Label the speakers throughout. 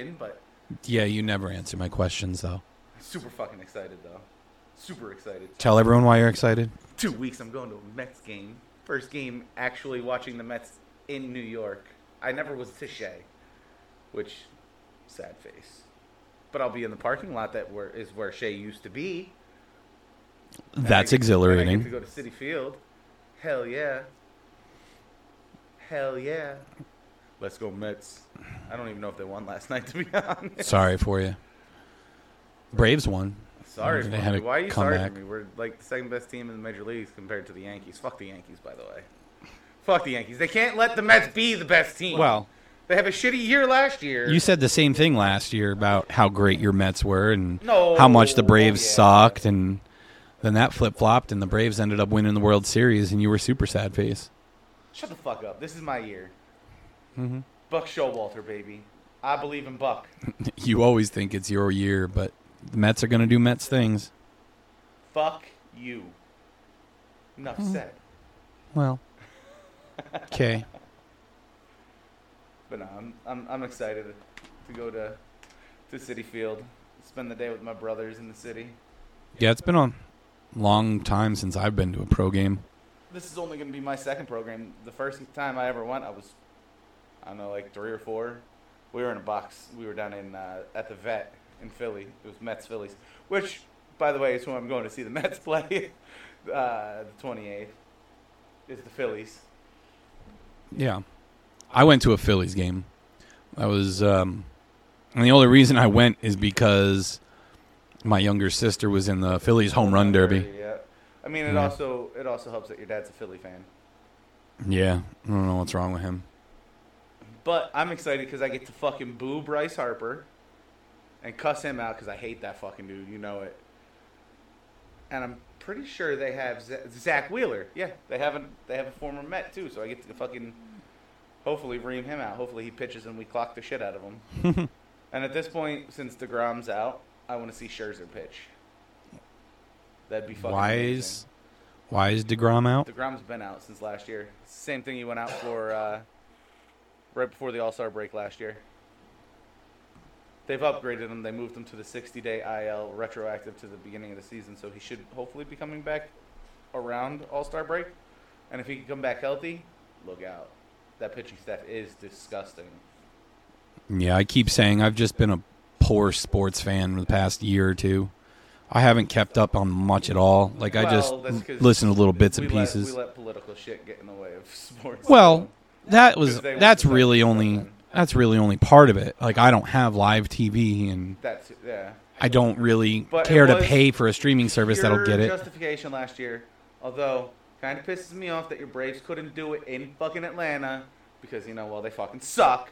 Speaker 1: question, but
Speaker 2: Yeah, you never answer my questions though.
Speaker 1: super fucking excited though. Super excited.
Speaker 2: Tell everyone why you're excited.
Speaker 1: Two weeks, I'm going to a Mets game. First game, actually watching the Mets in New York. I never was to Shea, which sad face. But I'll be in the parking lot that where is where Shea used to be.
Speaker 2: That's
Speaker 1: get- and I get
Speaker 2: exhilarating.
Speaker 1: to go to Citi Field. Hell yeah. Hell yeah. Let's go Mets. I don't even know if they won last night, to be honest.
Speaker 2: Sorry for you. Braves won.
Speaker 1: Sorry
Speaker 2: They
Speaker 1: for
Speaker 2: had a
Speaker 1: Why are you sorry for me? We're like the second best team in the major leagues compared to the Yankees. Fuck the Yankees, by the way. Fuck the Yankees. They can't let the Mets be the best team.
Speaker 2: Well,
Speaker 1: they have a shitty year last year.
Speaker 2: you said the same thing last year about how great your Mets were and
Speaker 1: No,
Speaker 2: how much the Braves
Speaker 1: yeah.
Speaker 2: sucked, and then that flip flopped, and the Braves ended up winning the World Series, and you were super sad face.
Speaker 1: Shut the fuck up. This is my year.
Speaker 2: Mhm.
Speaker 1: Buck Showalter, baby. I believe in Buck.
Speaker 2: You always think it's your year, but the Mets are going to do Mets things.
Speaker 1: Fuck you. Enough
Speaker 2: Hmm.
Speaker 1: said.
Speaker 2: Well, okay.
Speaker 1: But no, I'm, I'm, I'm excited to go to, to Citi Field, spend the day with my brothers in the city.
Speaker 2: Yeah, it's been a long time since I've been to a pro game.
Speaker 1: This is only going to be my second program. The first time I ever went, I was, I don't know, like three or four. We were in a box. We were down in uh, at the vet in Philly. It was Mets Phillies, which, by the way, is who I'm going to see the Mets play. uh, the 28th is the Phillies.
Speaker 2: Yeah. I went to a Phillies game. I was, um, and the only reason I went is because my younger sister was in the Phillies home run derby.
Speaker 1: Yeah. I mean, it
Speaker 2: Yeah.
Speaker 1: also it also helps that your dad's a Philly fan.
Speaker 2: Yeah, I don't know what's wrong with him.
Speaker 1: But I'm excited because I get to fucking boo Bryce Harper and cuss him out because I hate that fucking dude. You know it. And I'm pretty sure they have Z- Zack Wheeler. Yeah, they haven't. They have a former Met too, so I get to fucking hopefully ream him out. Hopefully he pitches and we clock the shit out of him. and at this point, since Degrom's out, I want to see Scherzer pitch. That'd be fucking
Speaker 2: Why
Speaker 1: amazing.
Speaker 2: is why is Degrom out?
Speaker 1: Degrom's been out since last year. Same thing he went out for uh, right before the All Star break last year. They've upgraded him. They moved him to the 60 day IL, retroactive to the beginning of the season. So he should hopefully be coming back around All Star break. And if he can come back healthy, look out. That pitching staff is disgusting.
Speaker 2: Yeah, I keep saying I've just been a poor sports fan for the past year or two. I haven't kept up on much at all. Like I just
Speaker 1: Well, that's 'cause
Speaker 2: listen to little bits and
Speaker 1: let-
Speaker 2: pieces.
Speaker 1: we let political shit get in the way of sports.
Speaker 2: Well, that was that's really only that's really only part of it. Like I don't have live TV and
Speaker 1: that's yeah.
Speaker 2: I don't really
Speaker 1: But
Speaker 2: care to pay for a streaming service that'll get it.
Speaker 1: Justification last year, although kind of pisses me off that your Braves couldn't do it in fucking Atlanta because you know well they fucking suck.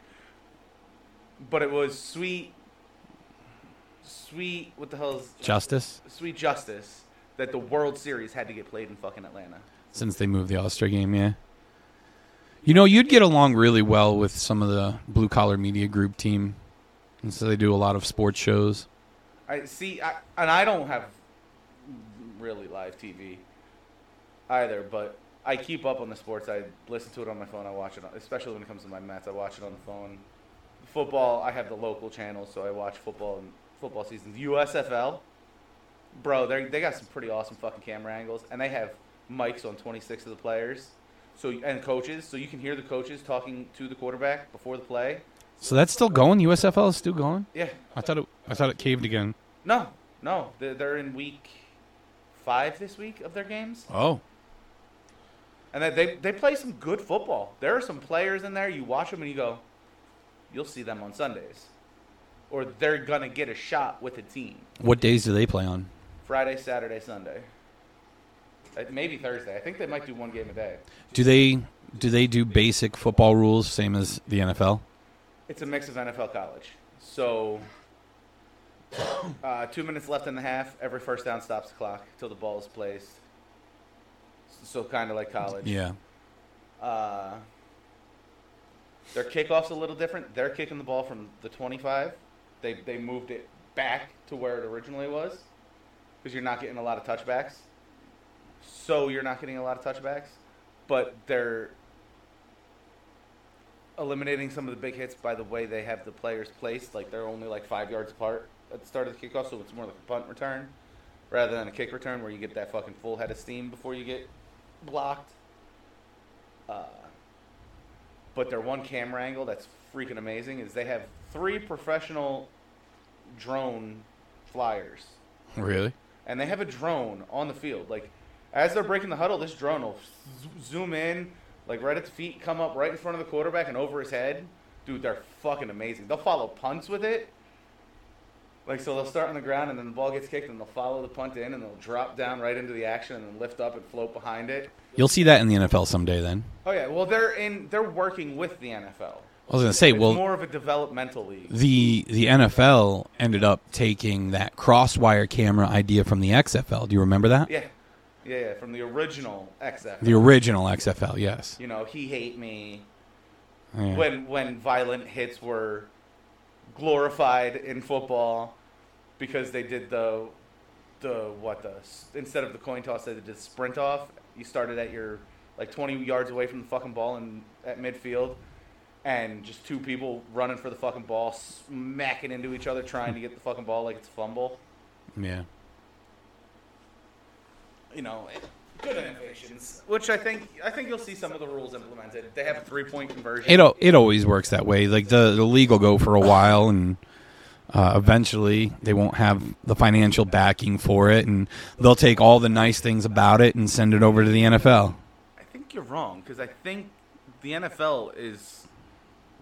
Speaker 1: But it was sweet, sweet. What the hell's
Speaker 2: Justice
Speaker 1: sweet justice that the World Series had to get played in fucking Atlanta.
Speaker 2: since they moved the All Star game, yeah. You know, you'd get along really well with some of the blue collar media group team, and so they do a lot of sports shows.
Speaker 1: I see, I, and I don't have really live TV either, but I keep up on the sports. I listen to it on my phone. I watch it, especially when it comes to my Mets. I watch it on the phone. Football, I have the local channels, so I watch football and football seasons. USFL, bro, they they got some pretty awesome fucking camera angles, and they have mics on 26 of the players, so and coaches, so you can hear the coaches talking to the quarterback before the play.
Speaker 2: So that's still going. USFL is still going.
Speaker 1: Yeah,
Speaker 2: I thought it. I thought it caved again.
Speaker 1: No, no, they're, they're in week five this week of their games,
Speaker 2: Oh,
Speaker 1: and they, they they play some good football. There are some players in there. You watch them and you go, you'll see them on Sundays, or they're gonna get a shot with a team.
Speaker 2: what days do they play on?
Speaker 1: Friday, Saturday, Sunday, maybe Thursday. I think they might do one game a day.
Speaker 2: Do they do they do basic football rules same as the NFL?
Speaker 1: It's a mix of NFL college. So, uh, two minutes left in the half. Every first down stops the clock till the ball is placed. So kind of like college.
Speaker 2: Yeah.
Speaker 1: Uh, their kickoff's a little different. They're kicking the ball from the 25. They they moved it back to where it originally was because you're not getting a lot of touchbacks. So you're not getting a lot of touchbacks, but they're eliminating some of the big hits by the way they have the players placed. Like they're only like five yards apart at the start of the kickoff, so it's more like a punt return rather than a kick return where you get that fucking full head of steam before you get blocked. Uh, but their one camera angle that's freaking amazing is they have three professional drone flyers
Speaker 2: Really?
Speaker 1: and they have a drone on the field. Like, as they're breaking the huddle, this drone will zoom in, like right at the feet, come up right in front of the quarterback and over his head. Dude, they're fucking amazing. They'll follow punts with it. Like, so they'll start on the ground and then the ball gets kicked and they'll follow the punt in and they'll drop down right into the action and then lift up and float behind it.
Speaker 2: You'll see that in the NFL someday. Then
Speaker 1: Oh yeah, well they're in. They're working with the NFL.
Speaker 2: I was gonna say,
Speaker 1: It's
Speaker 2: well,
Speaker 1: more of a developmental league.
Speaker 2: the the NFL ended up taking that crosswire camera idea from the XFL. Do you remember that?
Speaker 1: Yeah, yeah, yeah. From the original XFL.
Speaker 2: The original XFL, yes.
Speaker 1: you know, he hate me.
Speaker 2: Yeah.
Speaker 1: when when violent hits were glorified in football because they did the the what the instead of the coin toss they did the sprint off you started at your like 20 yards away from the fucking ball and at midfield and just two people running for the fucking ball smacking into each other trying to get the fucking ball like it's a fumble
Speaker 2: yeah.
Speaker 1: You know good innovations which i think i think you'll see some of the rules implemented they have a three point conversion
Speaker 2: It it always works that way. Like the the league will go for a while, and uh, eventually they won't have the financial backing for it, and they'll take all the nice things about it and send it over to the NFL.
Speaker 1: I think you're wrong because I think the NFL is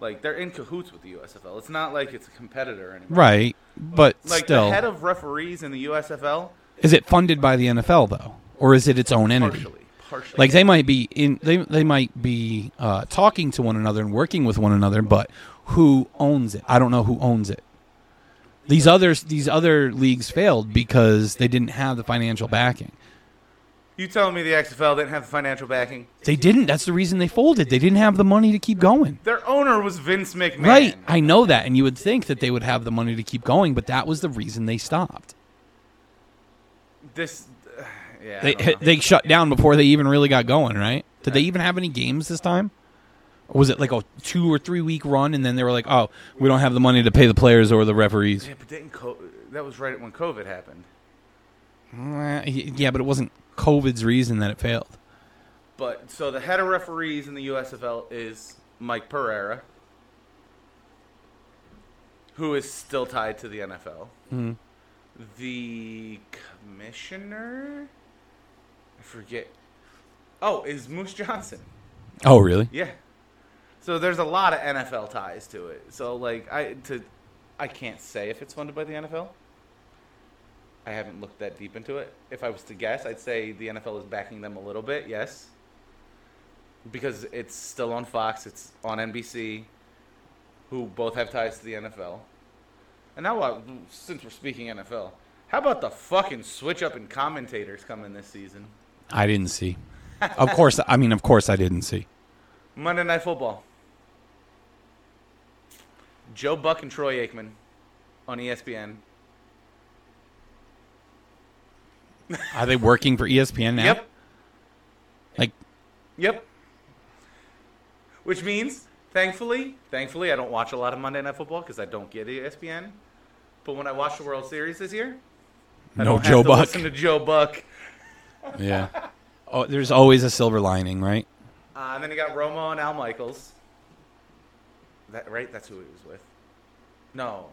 Speaker 1: like they're in cahoots with the USFL. It's not like it's a competitor anymore.
Speaker 2: Right, but
Speaker 1: Like
Speaker 2: still,
Speaker 1: the head of referees in the USFL,
Speaker 2: is it funded by the NFL though, or is it its own entity?
Speaker 1: partially, partially.
Speaker 2: Like they might be in they they might be uh, talking to one another and working with one another, but who owns it? I don't know who owns it. These others these other leagues failed because they didn't have the financial backing.
Speaker 1: you telling me the XFL didn't have the financial backing?
Speaker 2: They didn't. That's the reason they folded. They didn't have the money to keep going.
Speaker 1: Their owner was Vince McMahon.
Speaker 2: Right. I know that, and you would think that they would have the money to keep going, but that was the reason they stopped.
Speaker 1: This, uh, yeah.
Speaker 2: They they shut down before they even really got going. Right? Did they even have any games this time? Or was it like a two or three week run, and then they were like, "Oh, we don't have the money to pay the players or the referees."
Speaker 1: yeah, but didn't co- that was right when COVID happened.
Speaker 2: Yeah, but it wasn't COVID's reason that it failed.
Speaker 1: But so the head of referees in the USFL is Mike Pereira, who is still tied to the NFL.
Speaker 2: Mhm.
Speaker 1: The commissioner, I forget. Oh, is Moose Johnston?
Speaker 2: Oh, really?
Speaker 1: Yeah. So there's a lot of NFL ties to it. So like I to, I can't say if it's funded by the NFL. I haven't looked that deep into it. If I was to guess, I'd say the NFL is backing them a little bit. Yes. Because it's still on Fox, it's on NBC, who both have ties to the NFL. And now, uh, since we're speaking NFL, how about the fucking switch up in commentators coming this season?
Speaker 2: I didn't see. Of course, I mean, of course, I didn't see.
Speaker 1: Monday Night Football. Joe Buck and Troy Aikman on ESPN.
Speaker 2: Are they working for ESPN now?
Speaker 1: Yep.
Speaker 2: Like,
Speaker 1: Yep. Which means, thankfully, thankfully, I don't watch a lot of Monday Night Football because I don't get ESPN. But when I watch the World Series this year, I
Speaker 2: no
Speaker 1: don't
Speaker 2: Joe
Speaker 1: have to
Speaker 2: Buck.
Speaker 1: listen to Joe Buck.
Speaker 2: Yeah. Oh, there's always a silver lining, right?
Speaker 1: Uh, and then you got Romo and Al Michaels. That right? That's who he was with. No,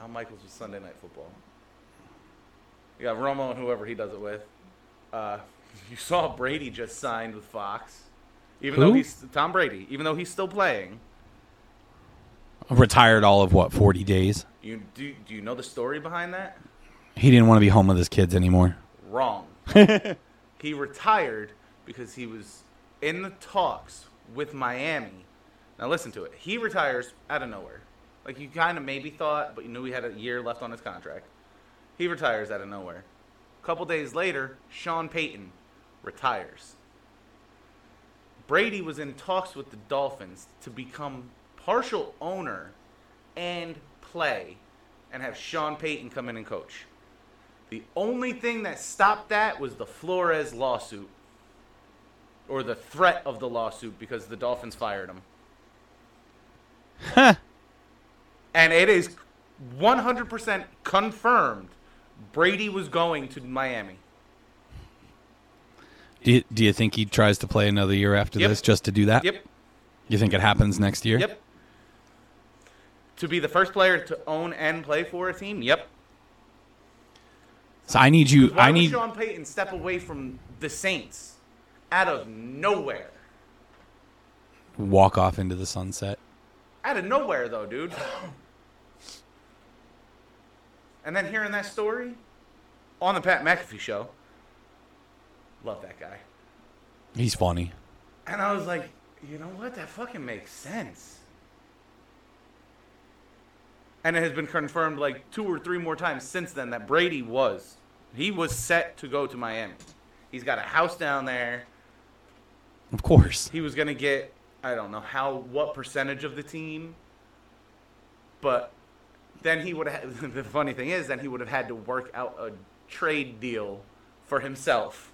Speaker 1: Al Michaels was Sunday Night Football. You got Romo and whoever he does it with. Uh, you saw Brady just signed with Fox, even though
Speaker 2: Who?
Speaker 1: he's Tom Brady. Even though he's still playing.
Speaker 2: Retired all of what, 40 days?
Speaker 1: You do? Do you know the story behind that?
Speaker 2: He didn't want to be home with his kids anymore.
Speaker 1: Wrong. he retired because he was in the talks with Miami. Now listen to it. He retires out of nowhere. Like you kind of maybe thought, but you knew he had a year left on his contract. He retires out of nowhere. A couple days later, Sean Payton retires. Brady was in talks with the Dolphins to become partial owner and play and have Sean Payton come in and coach. The only thing that stopped that was the Flores lawsuit. Or the threat of the lawsuit because the Dolphins fired him. Huh. and it is 100% confirmed Brady was going to Miami.
Speaker 2: Do you, do you think he tries to play another year after
Speaker 1: Yep.
Speaker 2: this just to do that?
Speaker 1: Yep.
Speaker 2: You think it happens next year?
Speaker 1: Yep. To be the first player to own and play for a team? Yep.
Speaker 2: So I need you.
Speaker 1: Why
Speaker 2: I need.
Speaker 1: Sean Payton step away from the Saints out of nowhere?
Speaker 2: walk off into the sunset.
Speaker 1: Out of nowhere, though, dude. And then hearing that story on the Pat McAfee show, love that guy.
Speaker 2: He's funny.
Speaker 1: And I was like, you know what? That fucking makes sense. And it has been confirmed like two or three more times since then that Brady was. He was set to go to Miami. He's got a house down there.
Speaker 2: Of course.
Speaker 1: He was going to get, I don't know how, what percentage of the team. But then he would have, the funny thing is, then he would have had to work out a trade deal for himself.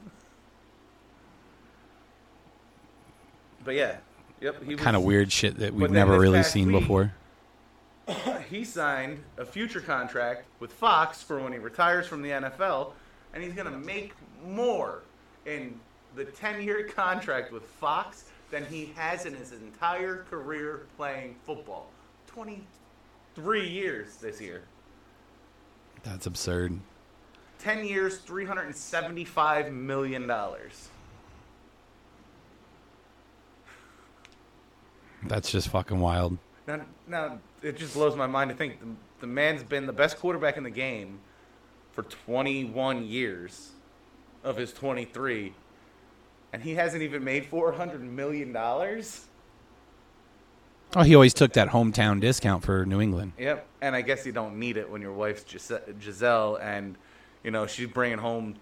Speaker 1: But yeah. Yep.
Speaker 2: Kind of weird shit that we've never really seen
Speaker 1: week-
Speaker 2: before.
Speaker 1: he signed a future contract with Fox for when he retires from the NFL, and he's going to make more in the 10 year contract with Fox than he has in his entire career playing football. 23 years this year.
Speaker 2: That's absurd.
Speaker 1: 10 years, $375 million.
Speaker 2: That's just fucking wild.
Speaker 1: Now, now it just blows my mind to think the, the man's been the best quarterback in the game for 21 years of his 23, and he hasn't even made 400 million dollars.
Speaker 2: Oh, he always took that hometown discount for New England.
Speaker 1: Yep, and I guess you don't need it when your wife's Gise- Gisele, and you know she's bringing home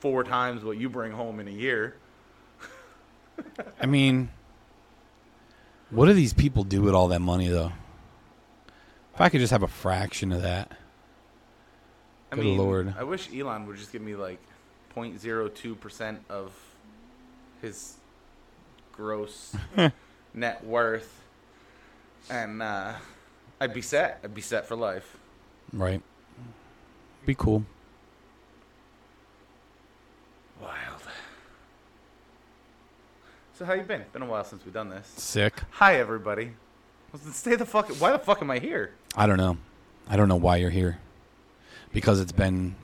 Speaker 1: four times what you bring home in a year.
Speaker 2: I mean, what do these people do with all that money, though? If I could just have a fraction of that.
Speaker 1: I
Speaker 2: Good
Speaker 1: mean,
Speaker 2: lord.
Speaker 1: I wish Elon would just give me like 0.02 percent of his gross net worth, and uh, I'd be set. I'd be set for life.
Speaker 2: Right. Be cool.
Speaker 1: Wild. So how you been? Been a while since we've done this.
Speaker 2: Sick.
Speaker 1: Hi everybody. Stay the fuck. Why the fuck am I here?
Speaker 2: I don't know. I don't know why you're here. Because it's been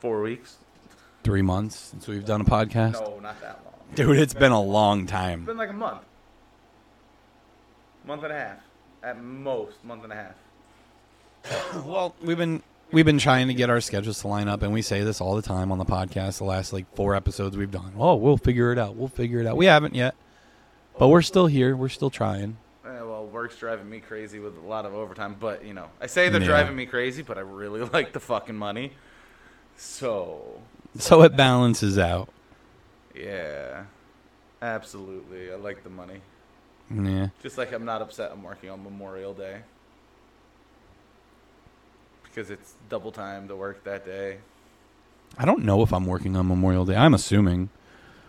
Speaker 1: Four weeks?
Speaker 2: three months since we've done a podcast.
Speaker 1: No, not that long.
Speaker 2: Dude, it's been a long time.
Speaker 1: It's been like a month. Month and a half. At most, month and a half.
Speaker 2: Well, we've been we've been trying to get our schedules to line up, and we say this all the time on the podcast. The last like four episodes we've done. Oh, we'll figure it out. We'll figure it out. We haven't yet, but we're still here. We're still trying.
Speaker 1: Work's driving me crazy with a lot of overtime, but you know, I say they're
Speaker 2: Yeah.
Speaker 1: driving me crazy, but I really like the fucking money. So,
Speaker 2: So it balances out.
Speaker 1: yeah, absolutely, I like the money.
Speaker 2: Yeah.
Speaker 1: Just like I'm not upset I'm working on Memorial Day because it's double time to work that day.
Speaker 2: I don't know if I'm working on Memorial Day. I'm assuming.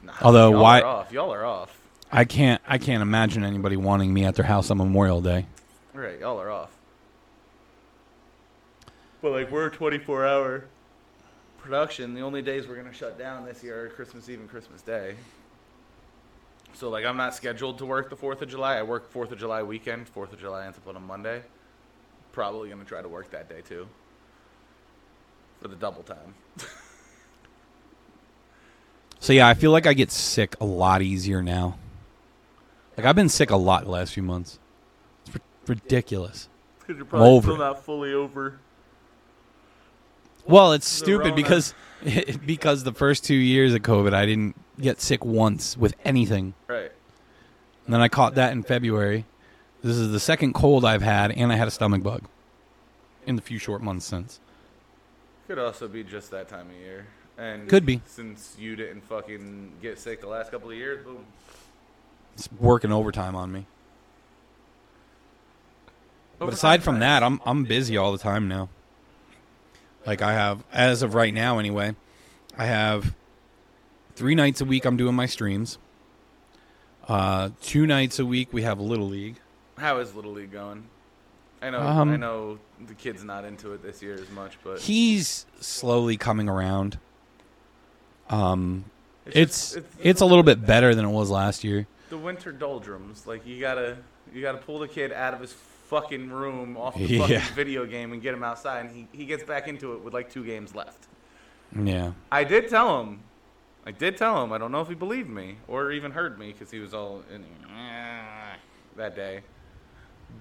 Speaker 1: Nah,
Speaker 2: Although,
Speaker 1: y'all
Speaker 2: why-
Speaker 1: are off? Y'all are off.
Speaker 2: I can't. I can't imagine anybody wanting me at their house on Memorial Day.
Speaker 1: Right, y'all are off. But like we're a 24 hour production. The only days we're gonna shut down this year are Christmas Eve and Christmas Day. So like I'm not scheduled to work the Fourth of July. I work Fourth of July weekend. Fourth of July ends up on a Monday. Probably gonna try to work that day too. For the double time.
Speaker 2: So yeah, I feel like I get sick a lot easier now. Like I've been sick a lot the last few months. It's ri- ridiculous.
Speaker 1: Because you're
Speaker 2: probably over
Speaker 1: still
Speaker 2: it.
Speaker 1: not fully over.
Speaker 2: Well, it's stupid because because the first two years of COVID, I didn't get sick once with anything.
Speaker 1: Right.
Speaker 2: And then I caught that in February. This is the second cold I've had, and I had a stomach bug in the few short months since.
Speaker 1: Could also be just that time of year. And
Speaker 2: Could be.
Speaker 1: Since you didn't fucking get sick the last couple of years, boom.
Speaker 2: It's working overtime on me. But aside from that, I'm I'm busy all the time now. Like I have, as of right now, anyway, I have three nights a week I'm doing my streams. Uh, two nights a week we have Little League.
Speaker 1: How is Little League going? I know
Speaker 2: Um,
Speaker 1: I know the kid's not into it this year as much, but
Speaker 2: He's slowly coming around. Um,
Speaker 1: just-
Speaker 2: it's it's a little bit better than it was last year.
Speaker 1: The winter doldrums. Like you gotta you gotta pull the kid out of his fucking room off the
Speaker 2: Yeah.
Speaker 1: fucking video game and get him outside, and he, he gets back into it with like two games left.
Speaker 2: Yeah.
Speaker 1: I did tell him. I did tell him. I don't know if he believed me or even heard me because he was all in that day.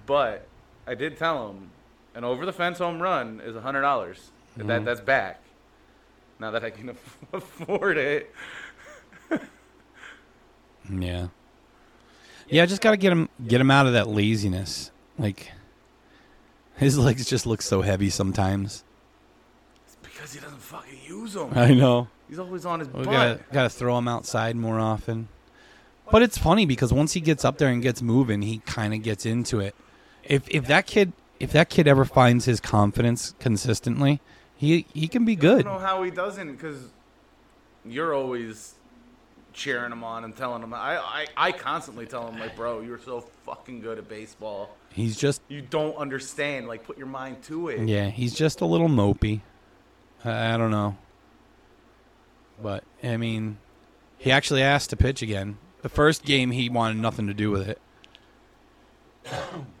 Speaker 1: But I did tell him an over the fence home run is a hundred dollars. That
Speaker 2: Mhm.
Speaker 1: that's back. Now that I can afford it.
Speaker 2: Yeah. Yeah, I just got to get him get him out of that laziness. Like his legs just look so heavy sometimes.
Speaker 1: It's because he doesn't fucking use them.
Speaker 2: I know.
Speaker 1: He's always on his
Speaker 2: We
Speaker 1: butt.
Speaker 2: gotta gotta throw him outside more often. But it's funny because once he gets up there and gets moving, he kind of gets into it. If if that kid if that kid ever finds his confidence consistently, he he can be good.
Speaker 1: I don't know how he doesn't because you're always cheering him on and telling him. I, I I constantly tell him like, bro, you're so fucking good at baseball.
Speaker 2: He's just
Speaker 1: You don't understand. Like, put your mind to it.
Speaker 2: yeah, he's just a little mopey. I, I don't know. But I mean, he actually asked to pitch again. The first game he wanted nothing to do with it.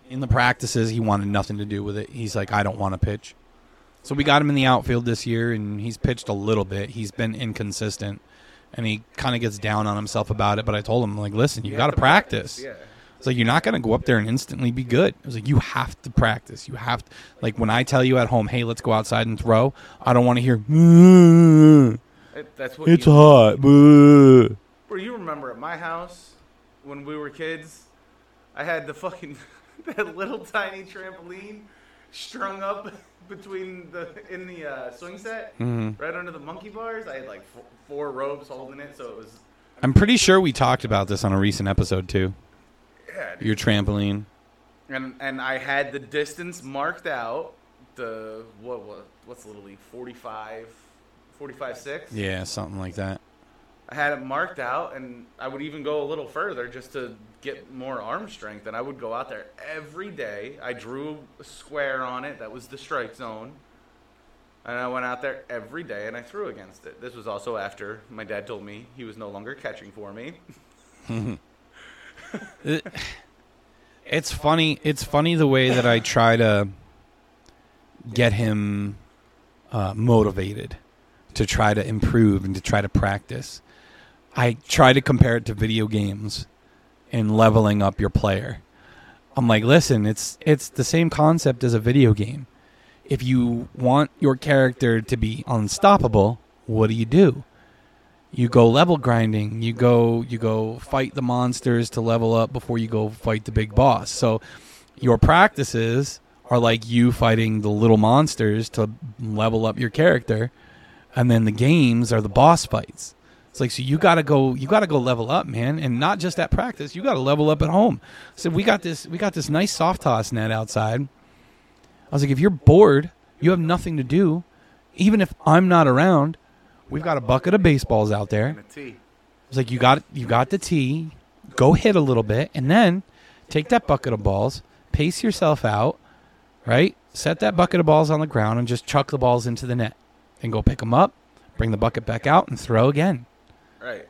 Speaker 2: In the practices, he wanted nothing to do with it. He's like, I don't want to pitch. So we got him in the outfield this year, and he's pitched a little bit. He's been inconsistent, and he kind of gets down on himself about it. But I told him, like, listen, you,
Speaker 1: You
Speaker 2: got to practice.
Speaker 1: Yeah.
Speaker 2: It's like you're not going to go up there and instantly be good. I was like, you have to practice. You have to, like when I tell you at home, hey, let's go outside and throw. I don't want to hear. "Mm,
Speaker 1: It, that's what
Speaker 2: It's
Speaker 1: you,
Speaker 2: hot. boo."
Speaker 1: Bro, you remember at my house when we were kids, I had the fucking that little tiny trampoline strung up between the in the uh, swing set,
Speaker 2: Mhm.
Speaker 1: right under the monkey bars. I had like f- four ropes holding it, so it was
Speaker 2: I'm pretty sure we talked about this on a recent episode too.
Speaker 1: yeah. dude.
Speaker 2: Your trampoline.
Speaker 1: And and I had the distance marked out. The what what what's little league 45, 45 six.
Speaker 2: Yeah, something like that.
Speaker 1: I had it marked out, and I would even go a little further just to get more arm strength. And I would go out there every day. I drew a square on it that was the strike zone, and I went out there every day and I threw against it. This was also after my dad told me he was no longer catching for me.
Speaker 2: It- it's funny. It's funny the way that I try to get him uh, motivated to try to improve and to try to practice. I try to compare it to video games and leveling up your player. I'm like, listen, it's it's the same concept as a video game. If you want your character to be unstoppable, what do you do? You go level grinding. You go you go fight the monsters to level up before you go fight the big boss. So your practices are like you fighting the little monsters to level up your character, and then the games are the boss fights. It's like so you gotta go you gotta go level up, man, and not just at practice. You gotta level up at home. So we got this we got this nice soft toss net outside. I was like, if you're bored, you have nothing to do. Even if I'm not around, we've got a bucket of baseballs out there.
Speaker 1: And a T.
Speaker 2: It's like you got you got the tee, go hit a little bit, and then take that bucket of balls, pace yourself out, right? Set that bucket of balls on the ground and just chuck the balls into the net. Then go pick them up, bring the bucket back out, and throw again.
Speaker 1: Right.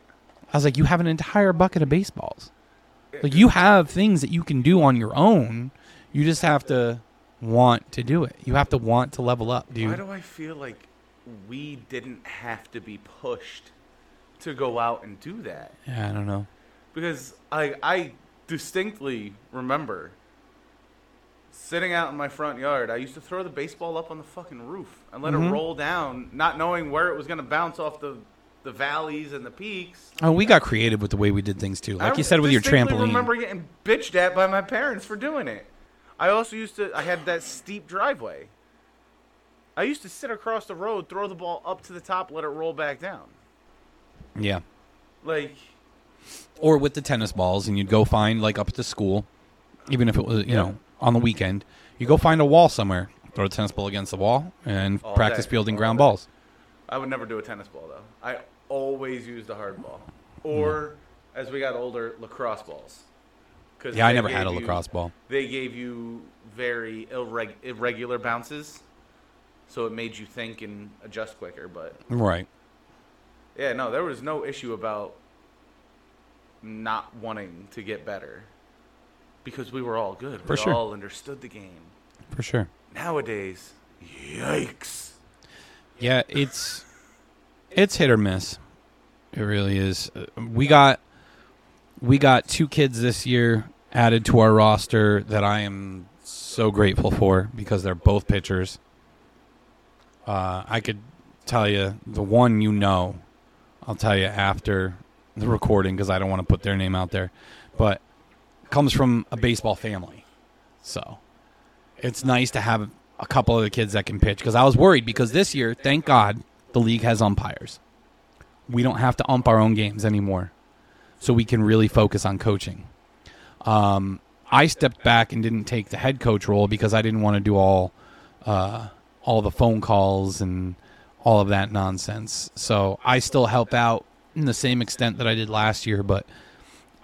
Speaker 2: I was like, you have an entire bucket of baseballs. Like you have things that you can do on your own. You just have to want to do it. You have to want to level up, dude.
Speaker 1: Why do I feel like we didn't have to be pushed to go out and do that?
Speaker 2: Yeah, I don't know.
Speaker 1: Because I I distinctly remember sitting out in my front yard. I used to throw the baseball up on the fucking roof and let
Speaker 2: Mhm.
Speaker 1: it roll down, not knowing where it was going to bounce off the the valleys and the peaks.
Speaker 2: Oh, we got creative with the way we did things too. Like
Speaker 1: I
Speaker 2: you said with your trampoline.
Speaker 1: remember getting bitched at by my parents for doing it. I also used to. I had that steep driveway. I used to sit across the road, throw the ball up to the top, let it roll back down.
Speaker 2: Yeah.
Speaker 1: Like,
Speaker 2: or with the tennis balls, and you'd go find like up at the school, even if it was you
Speaker 1: Yeah.
Speaker 2: know on the weekend, you go find a wall somewhere, throw the tennis ball against the wall, and
Speaker 1: All
Speaker 2: practice
Speaker 1: day.
Speaker 2: fielding
Speaker 1: All
Speaker 2: ground
Speaker 1: day.
Speaker 2: balls.
Speaker 1: I would never do a tennis ball though. I always used a hard ball, hmm. or as we got older, lacrosse balls. 'Cause
Speaker 2: Yeah, I
Speaker 1: they
Speaker 2: never had a
Speaker 1: gave you-
Speaker 2: lacrosse ball.
Speaker 1: They gave you very irreg- irregular bounces, so it made you think and adjust quicker. But
Speaker 2: Right.
Speaker 1: yeah, no, there was no issue about not wanting to get better because we were all good.
Speaker 2: For
Speaker 1: we
Speaker 2: sure.
Speaker 1: all understood the game.
Speaker 2: For sure.
Speaker 1: Nowadays, yikes.
Speaker 2: Yeah, it's it's hit or miss. It really is. Uh, We got we got two kids this year added to our roster that I am so grateful for because they're both pitchers. Uh, I could tell you the one you know. I'll tell you after the recording because I don't want to put their name out there, but comes from a baseball family, so it's nice to have a couple of the kids that can pitch because I was worried because this year, thank God, the league has umpires. We don't have to ump our own games anymore, so we can really focus on coaching. Um, I stepped back and didn't take the head coach role because I didn't want to do all uh, all the phone calls and all of that nonsense. So I still help out in the same extent that I did last year, but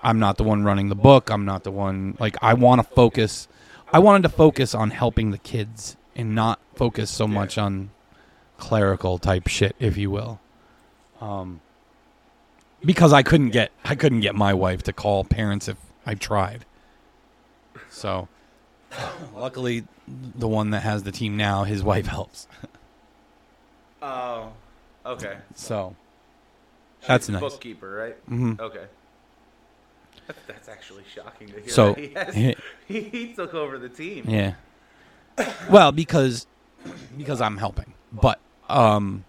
Speaker 2: I'm not the one running the book. I'm not the one like I want to focus. I wanted to focus on helping the kids and not focus so
Speaker 1: Yeah.
Speaker 2: much on clerical type shit, if you will. Um, because I couldn't get I couldn't get my wife to call parents if I tried. So, luckily, the one that has the team now, his wife helps.
Speaker 1: Oh, okay.
Speaker 2: So, That's
Speaker 1: She's the
Speaker 2: nice.
Speaker 1: Bookkeeper, right?
Speaker 2: mhm.
Speaker 1: Okay. That's, that's actually shocking to hear.
Speaker 2: So,
Speaker 1: he, has,
Speaker 2: he,
Speaker 1: he took over the team.
Speaker 2: yeah. Well, because because I'm helping, but um,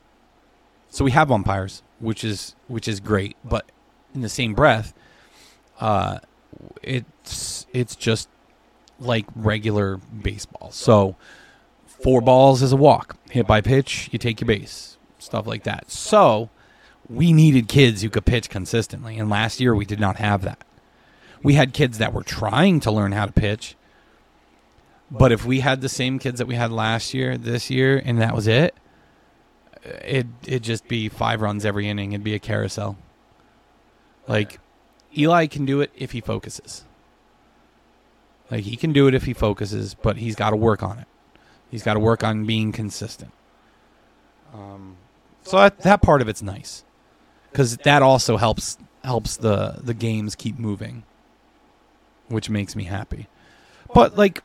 Speaker 2: so we have umpires, which is which is great. But in the same breath, uh, it's it's just like regular baseball. So four balls is a walk. Hit by pitch, you take your base. Stuff like that. So we needed kids who could pitch consistently, and last year we did not have that. We had kids that were trying to learn how to pitch, but if we had the same kids that we had last year, this year, and that was it, it it'd just be five runs every inning. It'd be a carousel. Like Eli can do it if he focuses. Like he can do it if he focuses, but he's got to work on it. He's got to work on being consistent. Um, so that that part of it's nice, because that also helps helps the the games keep moving, which makes me happy. But like,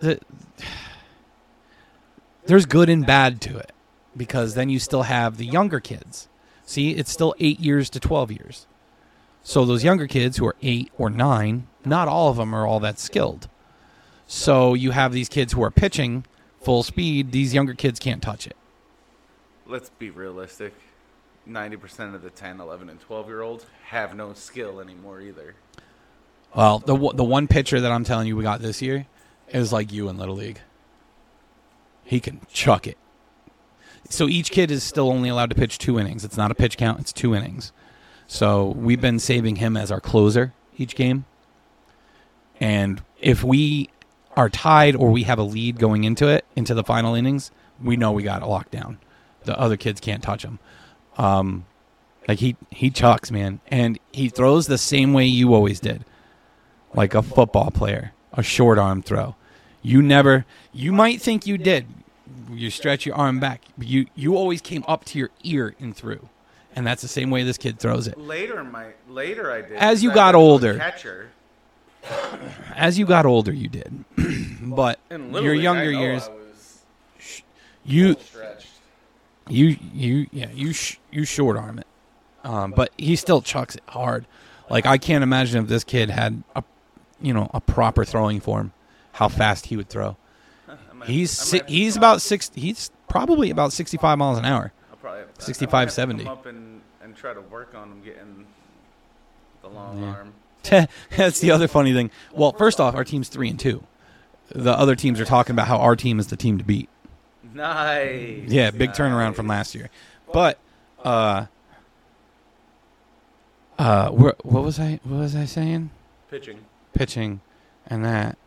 Speaker 2: the there's good and bad to it, because then you still have the younger kids. See, it's still eight years to twelve years. So those younger kids who are eight or nine, not all of them are all that skilled. So you have these kids who are pitching full speed. These younger kids can't touch it.
Speaker 1: Let's be realistic. 90% of the 10, 11, and 12 year olds have no skill anymore either.
Speaker 2: Well, the the one pitcher that I'm telling you we got this year is like you in little league. He can chuck it. So each kid is still only allowed to pitch two innings. It's not a pitch count; it's two innings. So we've been saving him as our closer each game. And if we are tied or we have a lead going into it, into the final innings, we know we got a locked down. The other kids can't touch him. Um, like he he chucks, man, and he throws the same way you always did, like a football player, a short arm throw. You never. You might think you did. You stretch your arm back. But you you always came up to your ear and threw, and that's the same way this kid throws it.
Speaker 1: Later, my later I did.
Speaker 2: As you got
Speaker 1: went to a
Speaker 2: older.
Speaker 1: catcher.
Speaker 2: As you got older, you did, but your younger years,
Speaker 1: I was
Speaker 2: you you you yeah you sh- you short arm it, um, but he still chucks it hard. Like I can't imagine if this kid had a you know a proper throwing form, how fast he would throw. He's si- he's about six. He's probably about sixty five miles an hour.
Speaker 1: I'll probably have to- I might
Speaker 2: 65,
Speaker 1: have to
Speaker 2: 70.
Speaker 1: Come up and, and try to work on him getting the long
Speaker 2: Yeah.
Speaker 1: arm.
Speaker 2: That's the other funny thing. Well, first off, our team's three and two. The other teams are talking about how our team is the team to beat.
Speaker 1: Nice.
Speaker 2: Yeah, big turnaround from last year. But uh uh what was I what was I saying?
Speaker 1: Pitching.
Speaker 2: Pitching and that.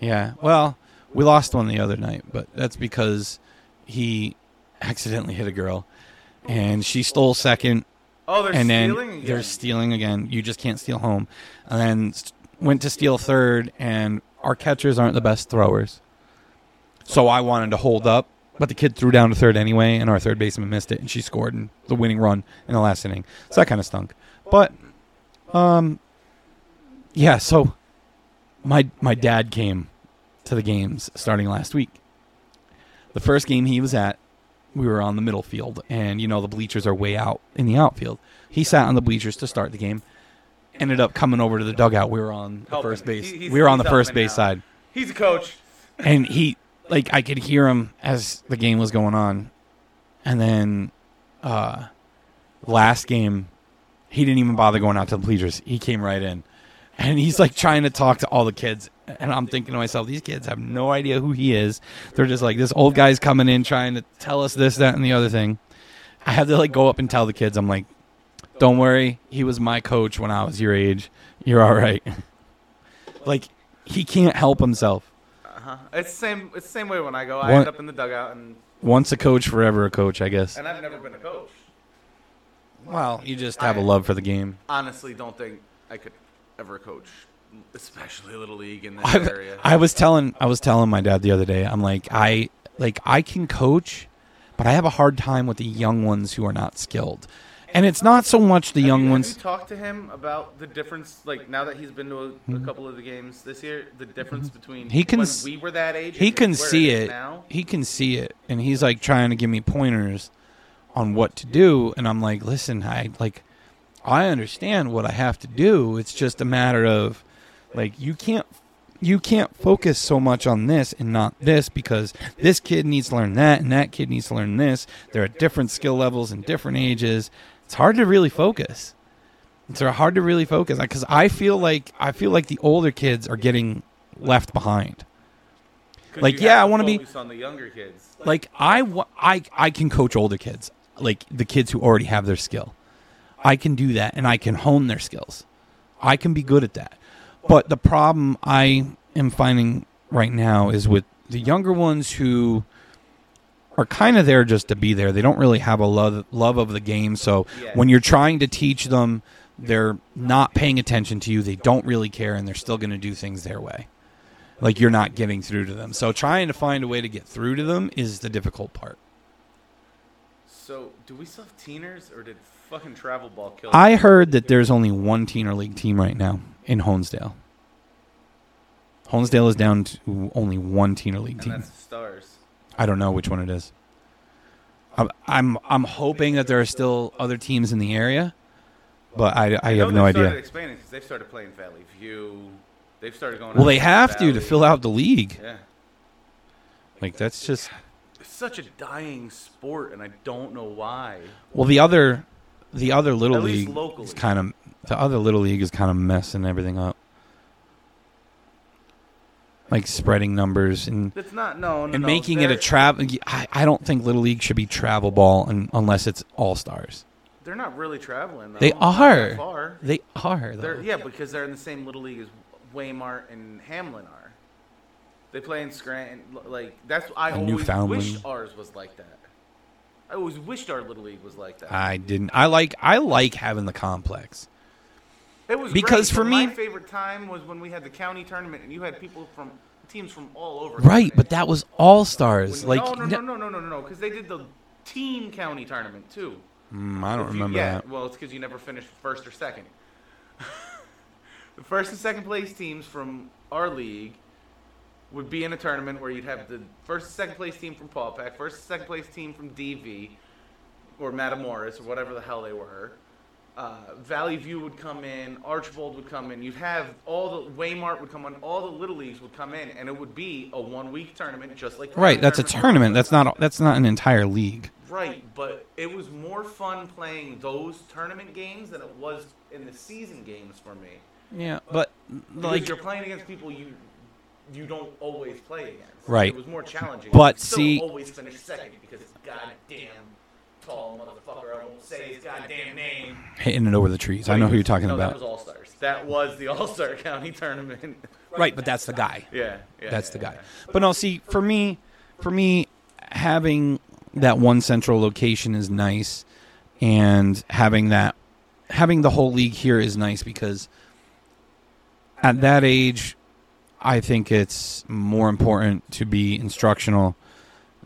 Speaker 2: Yeah. Well, we lost one the other night, but that's because he accidentally hit a girl and she stole second
Speaker 1: Oh, they're
Speaker 2: and then
Speaker 1: stealing again.
Speaker 2: they're stealing again. You just can't steal home. And then went to steal third, and our catchers aren't the best throwers. So I wanted to hold up, but the kid threw down to third anyway, and our third baseman missed it, and she scored in the winning run in the last inning. So that kind of stunk. But, um, yeah. So my my dad came to the games starting last week. The first game he was at, we were on the middle field, and you know the bleachers are way out in the outfield. He sat on the bleachers to start the game. Ended up coming over to the dugout. We were on the first base.
Speaker 1: He-
Speaker 2: we were on the first base
Speaker 1: now.
Speaker 2: side,
Speaker 1: He's a coach.
Speaker 2: and he like I could hear him as the game was going on, and then uh, last game he didn't even bother going out to the bleachers. He came right in, and he's like trying to talk to all the kids. And I'm thinking to myself, these kids have no idea who he is. They're just like this old guy's coming in trying to tell us this, that, and the other thing. I had to like go up and tell the kids, I'm like, don't worry, he was my coach when I was your age. You're all right. like he can't help himself.
Speaker 1: Uh-huh. It's the same. It's the same way when I go. I
Speaker 2: What-
Speaker 1: end up in the dugout, and
Speaker 2: Once a coach, forever a coach, I guess.
Speaker 1: and I've never been a coach.
Speaker 2: Well, you just have a love for the game.
Speaker 1: Honestly, don't think I could ever coach, especially little league in this
Speaker 2: I've-
Speaker 1: area.
Speaker 2: I was telling I was telling my dad the other day. I'm like I like I can coach, but I have a hard time with the young ones who are not skilled. And it's not so much the
Speaker 1: Have
Speaker 2: young
Speaker 1: you,
Speaker 2: ones.
Speaker 1: Have you talked to him about the difference? Like now that he's been to a, a couple of the games this year, the difference between
Speaker 2: Mm-hmm. He can
Speaker 1: when
Speaker 2: s-
Speaker 1: we were that age.
Speaker 2: He
Speaker 1: and
Speaker 2: can see it.
Speaker 1: now.
Speaker 2: He can see it, and he's like trying to give me pointers on what to do. And I'm like, listen, I like, I understand what I have to do. It's just a matter of like you can't you can't focus so much on this and not this because this kid needs to learn that and that kid needs to learn this. They're at different skill levels and different ages. It's hard to really focus. It's hard to really focus because I feel like I feel like the older kids are getting left behind. like, yeah, I wanna be-
Speaker 1: on the younger kids.
Speaker 2: like I, I I can coach older kids like the kids who already have their skill i can do that and i can hone their skills. I can be good at that. But the problem i am finding right now is with the younger ones who are kind of there just to be there. They don't really have a love love of the game. So when you're trying to teach them they're not paying attention to you. They don't really care and they're still going to do things their way. Like you're not getting through to them. So trying to find a way to get through to them is the difficult part.
Speaker 1: So, do we still have teeners, or did fucking travel ball kill?
Speaker 2: I heard that there's only one teener league team right now in Honesdale. Honesdale is down to only one teener league
Speaker 1: and
Speaker 2: team.
Speaker 1: that's stars.
Speaker 2: I don't know which one it is. I'm I'm, I'm hoping that there are still other teams in the area, but I, I have no
Speaker 1: they've started
Speaker 2: idea.
Speaker 1: expanding because they've started playing Valley View. They've started going.
Speaker 2: Well,
Speaker 1: out
Speaker 2: they have to to
Speaker 1: Valley.
Speaker 2: fill out the league.
Speaker 1: Yeah,
Speaker 2: Like that's just
Speaker 1: it's such a dying sport, and I don't know why.
Speaker 2: well the other the other little
Speaker 1: At least
Speaker 2: league
Speaker 1: locally.
Speaker 2: is kind of the other little league is kind of messing everything up. Like spreading numbers and
Speaker 1: It's not no, no
Speaker 2: and
Speaker 1: no,
Speaker 2: making it a
Speaker 1: they're-
Speaker 2: travel. I, I don't think little league should be travel ball un, unless it's all stars.
Speaker 1: They're not really traveling. Though.
Speaker 2: They
Speaker 1: Not that
Speaker 2: are.
Speaker 1: far.
Speaker 2: They are though.
Speaker 1: They're yeah, because they're in the same little league as Waymart and Hamlin are. They play in Scranton. l- Like that's I
Speaker 2: And
Speaker 1: always
Speaker 2: Newfoundland.
Speaker 1: ours was like that. I always wished our little league was like that.
Speaker 2: I didn't. I like. I like having the complex.
Speaker 1: It was
Speaker 2: Because
Speaker 1: great,
Speaker 2: for me-
Speaker 1: my favorite time was when we had the county tournament and you had people from teams from all over.
Speaker 2: Right, but that was all stars. Like
Speaker 1: no, no, no, no, no, no, because they did the team county tournament too.
Speaker 2: Mm, I don't
Speaker 1: you-
Speaker 2: remember
Speaker 1: yeah,
Speaker 2: that.
Speaker 1: Well, it's because you never finished first or second. the first and second place teams from our league would be in a tournament where you'd have the first second place team from Paupack, first second place team from DV, or Matamoras, or whatever the hell they were. Uh, Valley View would come in, Archbald would come in. You'd have all the Waymart would come in, all the little leagues would come in, and it would be a one-week tournament, just like
Speaker 2: Right, that's a
Speaker 1: tournament.
Speaker 2: That's not. That's not an entire league.
Speaker 1: Right, but it was more fun playing those tournament games than it was in the season games for me.
Speaker 2: Yeah, but
Speaker 1: Because
Speaker 2: like,
Speaker 1: you're playing against people you you don't always play against.
Speaker 2: Right.
Speaker 1: It was more challenging.
Speaker 2: But see-
Speaker 1: always finish second because it's goddamn tall motherfucker. I won't say his goddamn name.
Speaker 2: hitting it over the trees. I know who you're talking
Speaker 1: no, That was All Stars. That was the All Star County tournament.
Speaker 2: Right, but that's the guy.
Speaker 1: yeah, yeah.
Speaker 2: That's
Speaker 1: yeah,
Speaker 2: the guy.
Speaker 1: yeah.
Speaker 2: But no, see, for me, for me, having that one central location is nice, and having that, having the whole league here is nice because at that age, I think it's more important to be instructional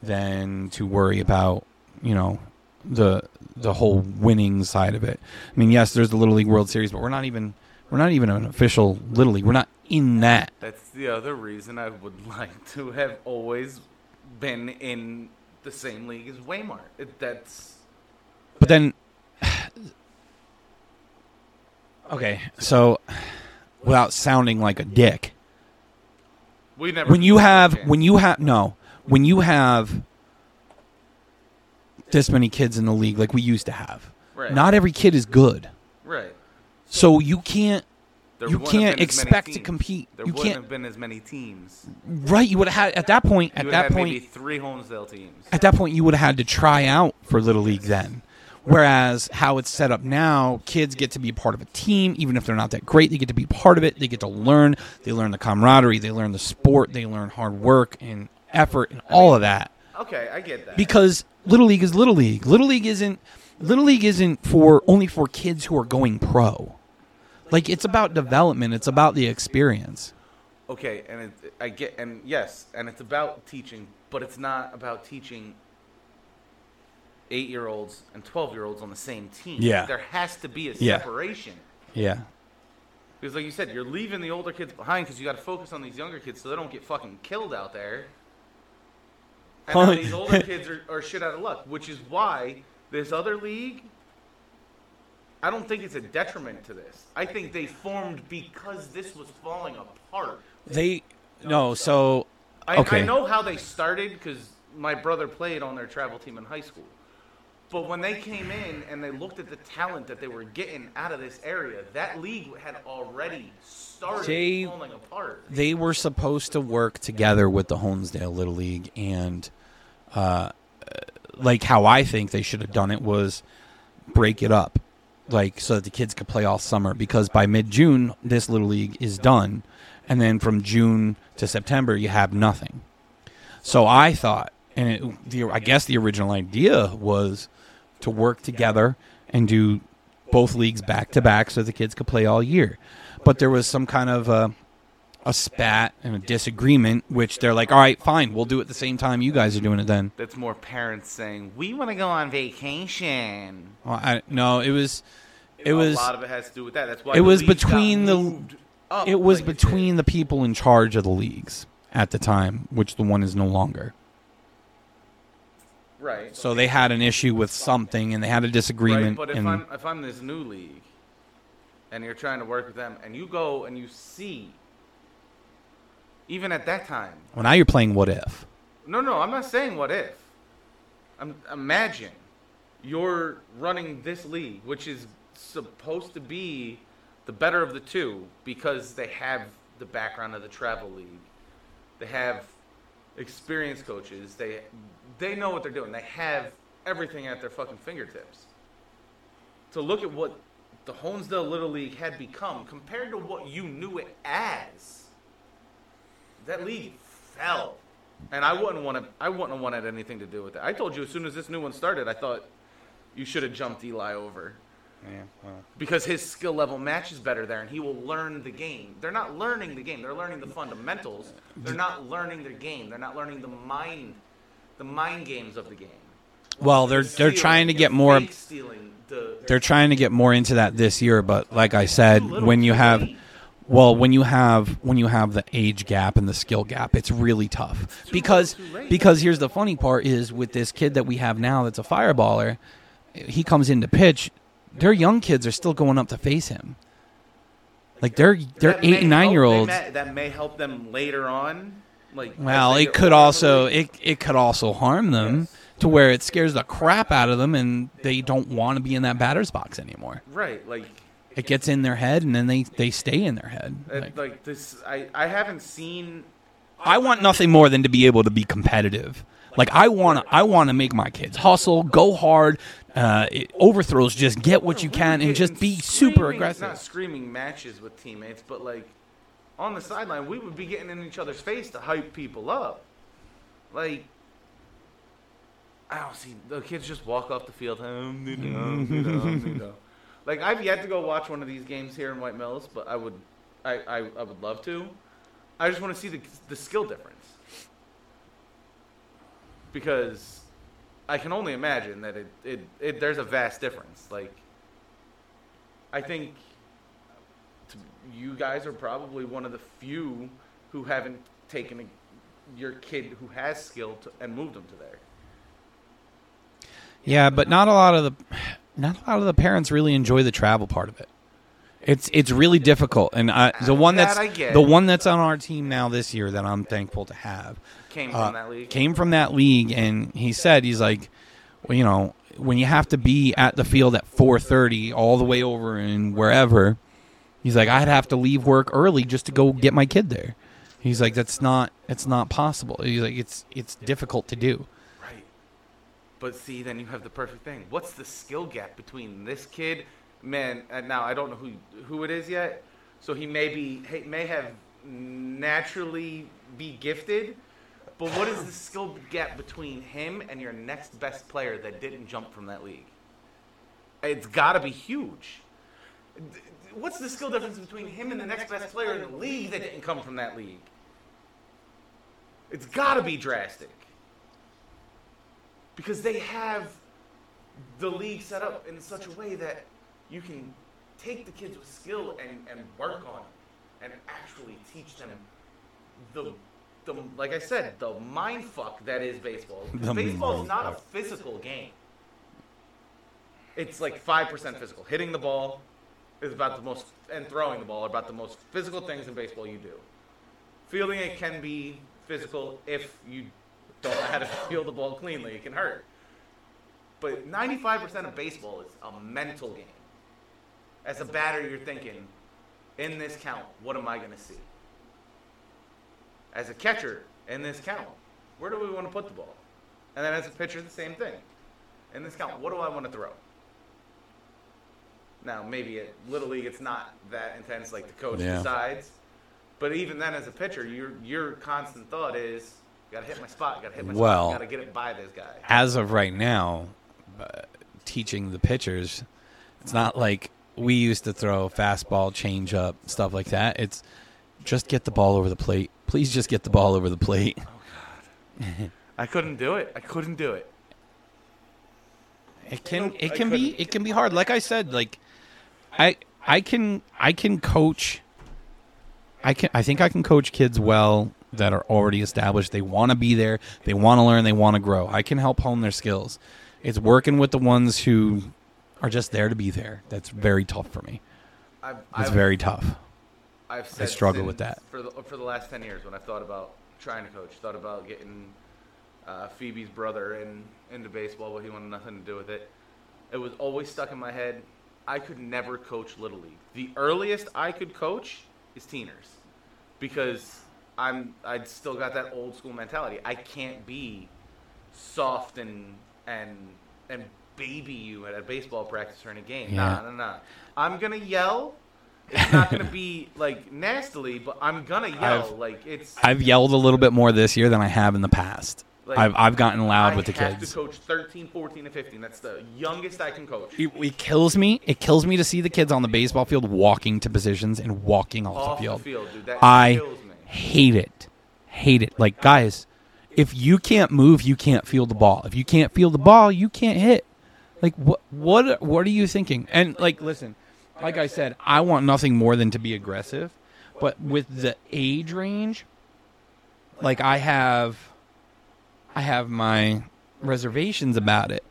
Speaker 2: than to worry about, you know, the the whole winning side of it. I mean, yes, there's the Little League World Series, but we're not even we're not even an official Little League. We're not in that.
Speaker 1: That's the other reason I would like to have always been in the same league as Waymart. That's
Speaker 2: But then, okay, so without sounding like a dick,
Speaker 1: we never.
Speaker 2: when you have when you have no when you have this many kids in the league like we used to have,
Speaker 1: right,
Speaker 2: not every kid is good.
Speaker 1: right.
Speaker 2: So you can't you can't
Speaker 1: been as many
Speaker 2: expect to compete.
Speaker 1: There
Speaker 2: You
Speaker 1: wouldn't
Speaker 2: can't
Speaker 1: have been as many teams.
Speaker 2: right. You would have had at that point.
Speaker 1: You
Speaker 2: At that point,
Speaker 1: maybe three Honesdale teams.
Speaker 2: at that point you would have had to try out for little league then whereas how it's set up now kids get to be part of a team. Even if they're not that great they get to be part of it. They get to learn. They learn the camaraderie. They learn the sport. They learn hard work and effort and all of that.
Speaker 1: Okay, I get that.
Speaker 2: because little league is little league. Little league isn't little league isn't for only for kids who are going pro. Like it's about development. It's about the experience.
Speaker 1: Okay, and it, I get, and yes, and it's about teaching, but it's not about teaching eight-year-olds and twelve-year-olds on the same team.
Speaker 2: Yeah.
Speaker 1: there has to be a
Speaker 2: Yeah.
Speaker 1: separation.
Speaker 2: yeah
Speaker 1: Because, like you said, you're leaving the older kids behind because you got to focus on these younger kids so they don't get fucking killed out there. And these older kids are, are shit out of luck, which is why this other league, I don't think it's a detriment to this. I think they formed because this was falling apart.
Speaker 2: they no so
Speaker 1: I,
Speaker 2: Okay.
Speaker 1: I know how they started because my brother played on their travel team in high school. But when they came in and they looked at the talent that they were getting out of this area, that league had already started
Speaker 2: They-
Speaker 1: falling apart.
Speaker 2: they were supposed to work together with the Honesdale Little League, and uh, like how I think they should have done it was break it up, like so that the kids could play all summer. Because by mid June, this Little League is done, and then from June to September, you have nothing. So I thought, and it, the, I guess the original idea was to work together and do both leagues back to back so the kids could play all year. But there was some kind of uh, a spat and a disagreement, which they're like, all right, fine, we'll do it at the same time you guys are doing it then.
Speaker 1: That's more parents saying, "We want to go on vacation."
Speaker 2: Well, I, no, it was, it was,
Speaker 1: a lot of it has to do with that. That's why
Speaker 2: it was between the- it was
Speaker 1: like
Speaker 2: between the people in charge of the leagues at the time, which the one is no longer.
Speaker 1: Right.
Speaker 2: So they had an issue with something, and they had a disagreement.
Speaker 1: Right, but if I'm if I'm this new league, and you're trying to work with them, and you go and you see, even at that time,
Speaker 2: well, now you're playing what if.
Speaker 1: no, no, I'm not saying what if. I'm imagine you're running this league, which is supposed to be the better of the two because they have the background of the travel league. They have experienced coaches. They they know what they're doing. They have everything at their fucking fingertips. To look at what the Honesdale Little League had become compared to what you knew it as, that league fell. And I wouldn't want to. I wouldn't have wanted anything to do with it. I told you as soon as this new one started, I thought you should have jumped Eli over
Speaker 2: Yeah, well.
Speaker 1: because his skill level matches better there, and he will learn the game. They're not learning the game; they're learning the fundamentals. They're not learning their game. They're not learning the mind, the mind games of the game.
Speaker 2: Well, they're they're trying to get more.
Speaker 1: fake stealing. The,
Speaker 2: They're trying to get more into that this year, but like I said, when you have well, when you have when you have the age gap and the skill gap, it's really tough. Because
Speaker 1: little, too late.
Speaker 2: because here's the funny part is with this kid that we have now that's a fireballer, he comes in to pitch, their young kids are still going up to face him. Like they're they're
Speaker 1: That
Speaker 2: eight and nine
Speaker 1: help-
Speaker 2: year olds.
Speaker 1: may- that may help them later on. Like
Speaker 2: Well, it could
Speaker 1: older in the
Speaker 2: also it it could also harm them
Speaker 1: Yes.
Speaker 2: to where it scares the crap out of them and they don't want to be in that batter's box anymore.
Speaker 1: right like
Speaker 2: It gets in their head and then they they stay in their head.
Speaker 1: uh,
Speaker 2: Like,
Speaker 1: like this. I I haven't seen
Speaker 2: I want nothing more than to be able to be competitive. Like I want to I want to make my kids hustle, go hard, uh, overthrows. Just get what you can and just be super aggressive.
Speaker 1: Not screaming matches with teammates, but like on the sideline, we would be getting in each other's face to hype people up. Like I don't see the kids just walk off the field. "Um, you know, you know, you know." Like I've yet to go watch one of these games here in White Mills, but I would I, I, I would love to. I just want to see the the skill difference because I can only imagine that it, it, it there's a vast difference. Like I think you guys are probably one of the few who haven't taken a, your kid who has skill to, and moved them to there.
Speaker 2: Yeah, but not a lot of the not a lot of the parents really enjoy the travel part of it. It's it's really difficult, and I, the one that's the one that's on our team now this year that I'm thankful to have
Speaker 1: Came
Speaker 2: uh,
Speaker 1: from that league.
Speaker 2: came from that league, and he said he's like, well, you know, when you have to be at the field at 4:30 all the way over and wherever, he's like, I'd have to leave work early just to go get my kid there. He's like, that's not it's not possible. He's like, it's it's difficult to do.
Speaker 1: Right. But see, then you have the perfect thing. What's the skill gap between this kid, man? And now I don't know who who it is yet. So he may be he may have naturally be gifted. But what is the skill gap between him and your next best player that didn't jump from that league? It's got to be huge. What's the skill difference between him and the next best player in the league that didn't come from that league? It's got to be drastic because they have the league set up in such a way that you can take the kids with skill and, and work on it and actually teach them the the like I said the mind fuck that is baseball.
Speaker 2: The
Speaker 1: baseball is not a physical game. It's like five percent physical. Hitting the ball is about the most and throwing the ball are about the most physical things in baseball you do. Fielding it can be physical if you don't know how to field the ball cleanly. It can hurt. But 95% of baseball is a mental game. As a batter, you're thinking, in this count, what am I going to see? As a catcher, in this count, where do we want to put the ball? And then as a pitcher, the same thing. In this count, what do I want to throw? Now, maybe at Little League, it's not that intense, like the coach
Speaker 2: Yeah.
Speaker 1: decides. But even then, as a pitcher, your your constant thought is, "Got to hit my spot. Got to hit my
Speaker 2: Well-
Speaker 1: spot. Got to get it by this guy."
Speaker 2: as of right now, uh, teaching the pitchers, it's not like we used to throw fastball, change up, stuff like that. It's just get the ball over the plate. Please just get the ball over the plate. Oh, God.
Speaker 1: I couldn't do it. I couldn't do it.
Speaker 2: It can it can be it can be hard. Like I said, like I I can I can coach I can I think I can coach kids well that are already established. They want to be there. They want to learn. They want to grow. I can help hone their skills. It's working with the ones who are just there to be there. That's very tough for me.
Speaker 1: I've,
Speaker 2: It's very tough.
Speaker 1: I've said
Speaker 2: struggle with that.
Speaker 1: for the for the last ten years when I've thought about trying to coach, thought about getting uh, Phoebe's brother in into baseball, but he wanted nothing to do with it. It was always stuck in my head. I could never coach little league. The earliest I could coach is teeners, because I'm I'd still got that old school mentality. I can't be soft and and and baby you at a baseball practice or in a game. Nah,
Speaker 2: Yeah.
Speaker 1: nah, nah. I'm gonna yell. It's not gonna be like nastily, but I'm gonna yell.
Speaker 2: I've-
Speaker 1: like it's.
Speaker 2: I've yelled a little bit more this year than I have in the past.
Speaker 1: Like,
Speaker 2: I've I've gotten loud
Speaker 1: I
Speaker 2: with the
Speaker 1: have
Speaker 2: kids.
Speaker 1: to coach 13, 14, and 15. That's the youngest I can coach.
Speaker 2: It, it kills me. It kills me to see the kids on the baseball field walking to positions and walking off,
Speaker 1: Off
Speaker 2: the field.
Speaker 1: the field, dude.
Speaker 2: I hate it. Hate it. Like guys, if you can't move, you can't feel the ball. If you can't feel the ball, you can't hit. Like what what what are you thinking? And like listen, like I said, I want nothing more than to be aggressive, but with the age range like I have I have my reservations about it,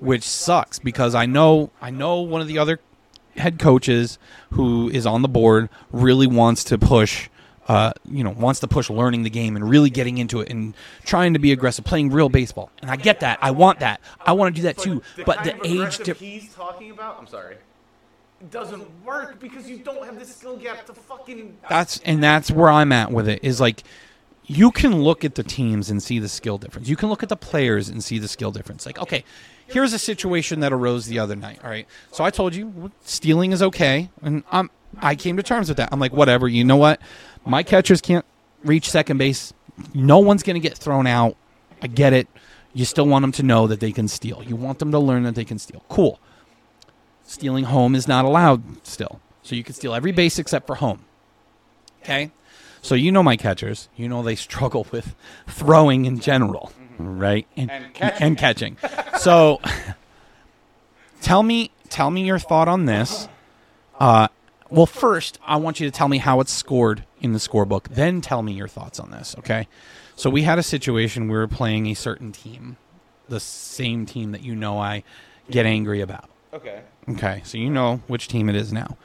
Speaker 2: which sucks because I know I know one of the other head coaches who is on the board really wants to push uh, you know, wants to push learning the game and really getting into it and trying to be aggressive, playing real baseball. And I get that. I want that. I want to do that too. But the age dip-
Speaker 1: he's talking about, I'm sorry, doesn't work because you don't have the skill gap to fucking.
Speaker 2: that's and that's where I'm at with it is like you can look at the teams and see the skill difference. You can look at the players and see the skill difference. Like, okay, here's a situation that arose the other night. All right, so I told you stealing is okay, and I'm I came to terms with that. I'm like, whatever. You know what? My catchers can't reach second base. No one's gonna get thrown out. I get it. You still want them to know that they can steal. You want them to learn that they can steal. Cool. Stealing home is not allowed still. So you can steal every base except for home. Okay? So you know my catchers. You know they struggle with throwing in general, right?
Speaker 1: And catching.
Speaker 2: And catching. so tell me tell me your thought on this. Uh, well, first, I want you to tell me how it's scored in the scorebook. Then tell me your thoughts on this, okay? So we had a situation we were playing a certain team, the same team that you know I get angry about.
Speaker 1: Okay.
Speaker 2: Okay, so you know which team it is now.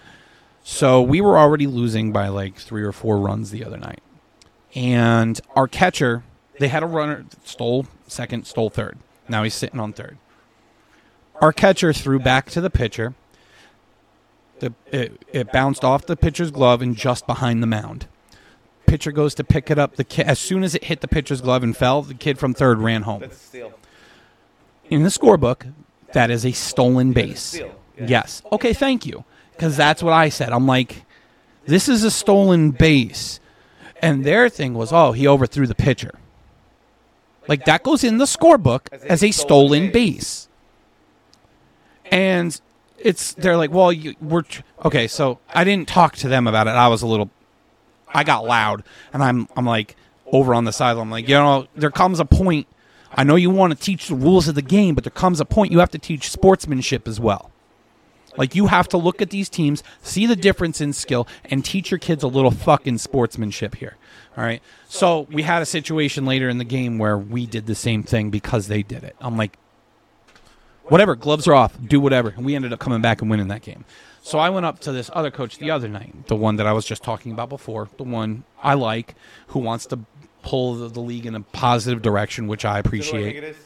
Speaker 2: So we were already losing by like three or four runs the other night. And our catcher, they had a runner, stole second, stole third. Now he's sitting on third. Our catcher threw back to the pitcher. The, it, it bounced off the pitcher's glove and just behind the mound. Pitcher goes to pick it up. The ki- as soon as it hit the pitcher's glove and fell, the kid from third ran home.
Speaker 1: That's a steal.
Speaker 2: In the scorebook, that is a stolen base. Yes. Okay, thank you. Because that's what I said. I'm like, this is a stolen base. And their thing was, oh, he overthrew the pitcher. Like, that goes in the scorebook as a stolen base. And it's, they're like, well, you, we're, okay, so I didn't talk to them about it. I was a little, I got loud. And I'm, I'm like, over on the side, I'm like, you know, there comes a point I know you want to teach the rules of the game, but there comes a point you have to teach sportsmanship as well. Like you have to look at these teams, see the difference in skill, and teach your kids a little fucking sportsmanship here. All right. So we had a situation later in the game where we did the same thing because they did it. I'm like, whatever, gloves are off, do whatever. And we ended up coming back and winning that game. So I went up to this other coach the other night, the one that I was just talking about before, the one I like, who wants to pull the, the league in a positive direction, which I
Speaker 1: Is it who I think
Speaker 2: appreciate.
Speaker 1: it is?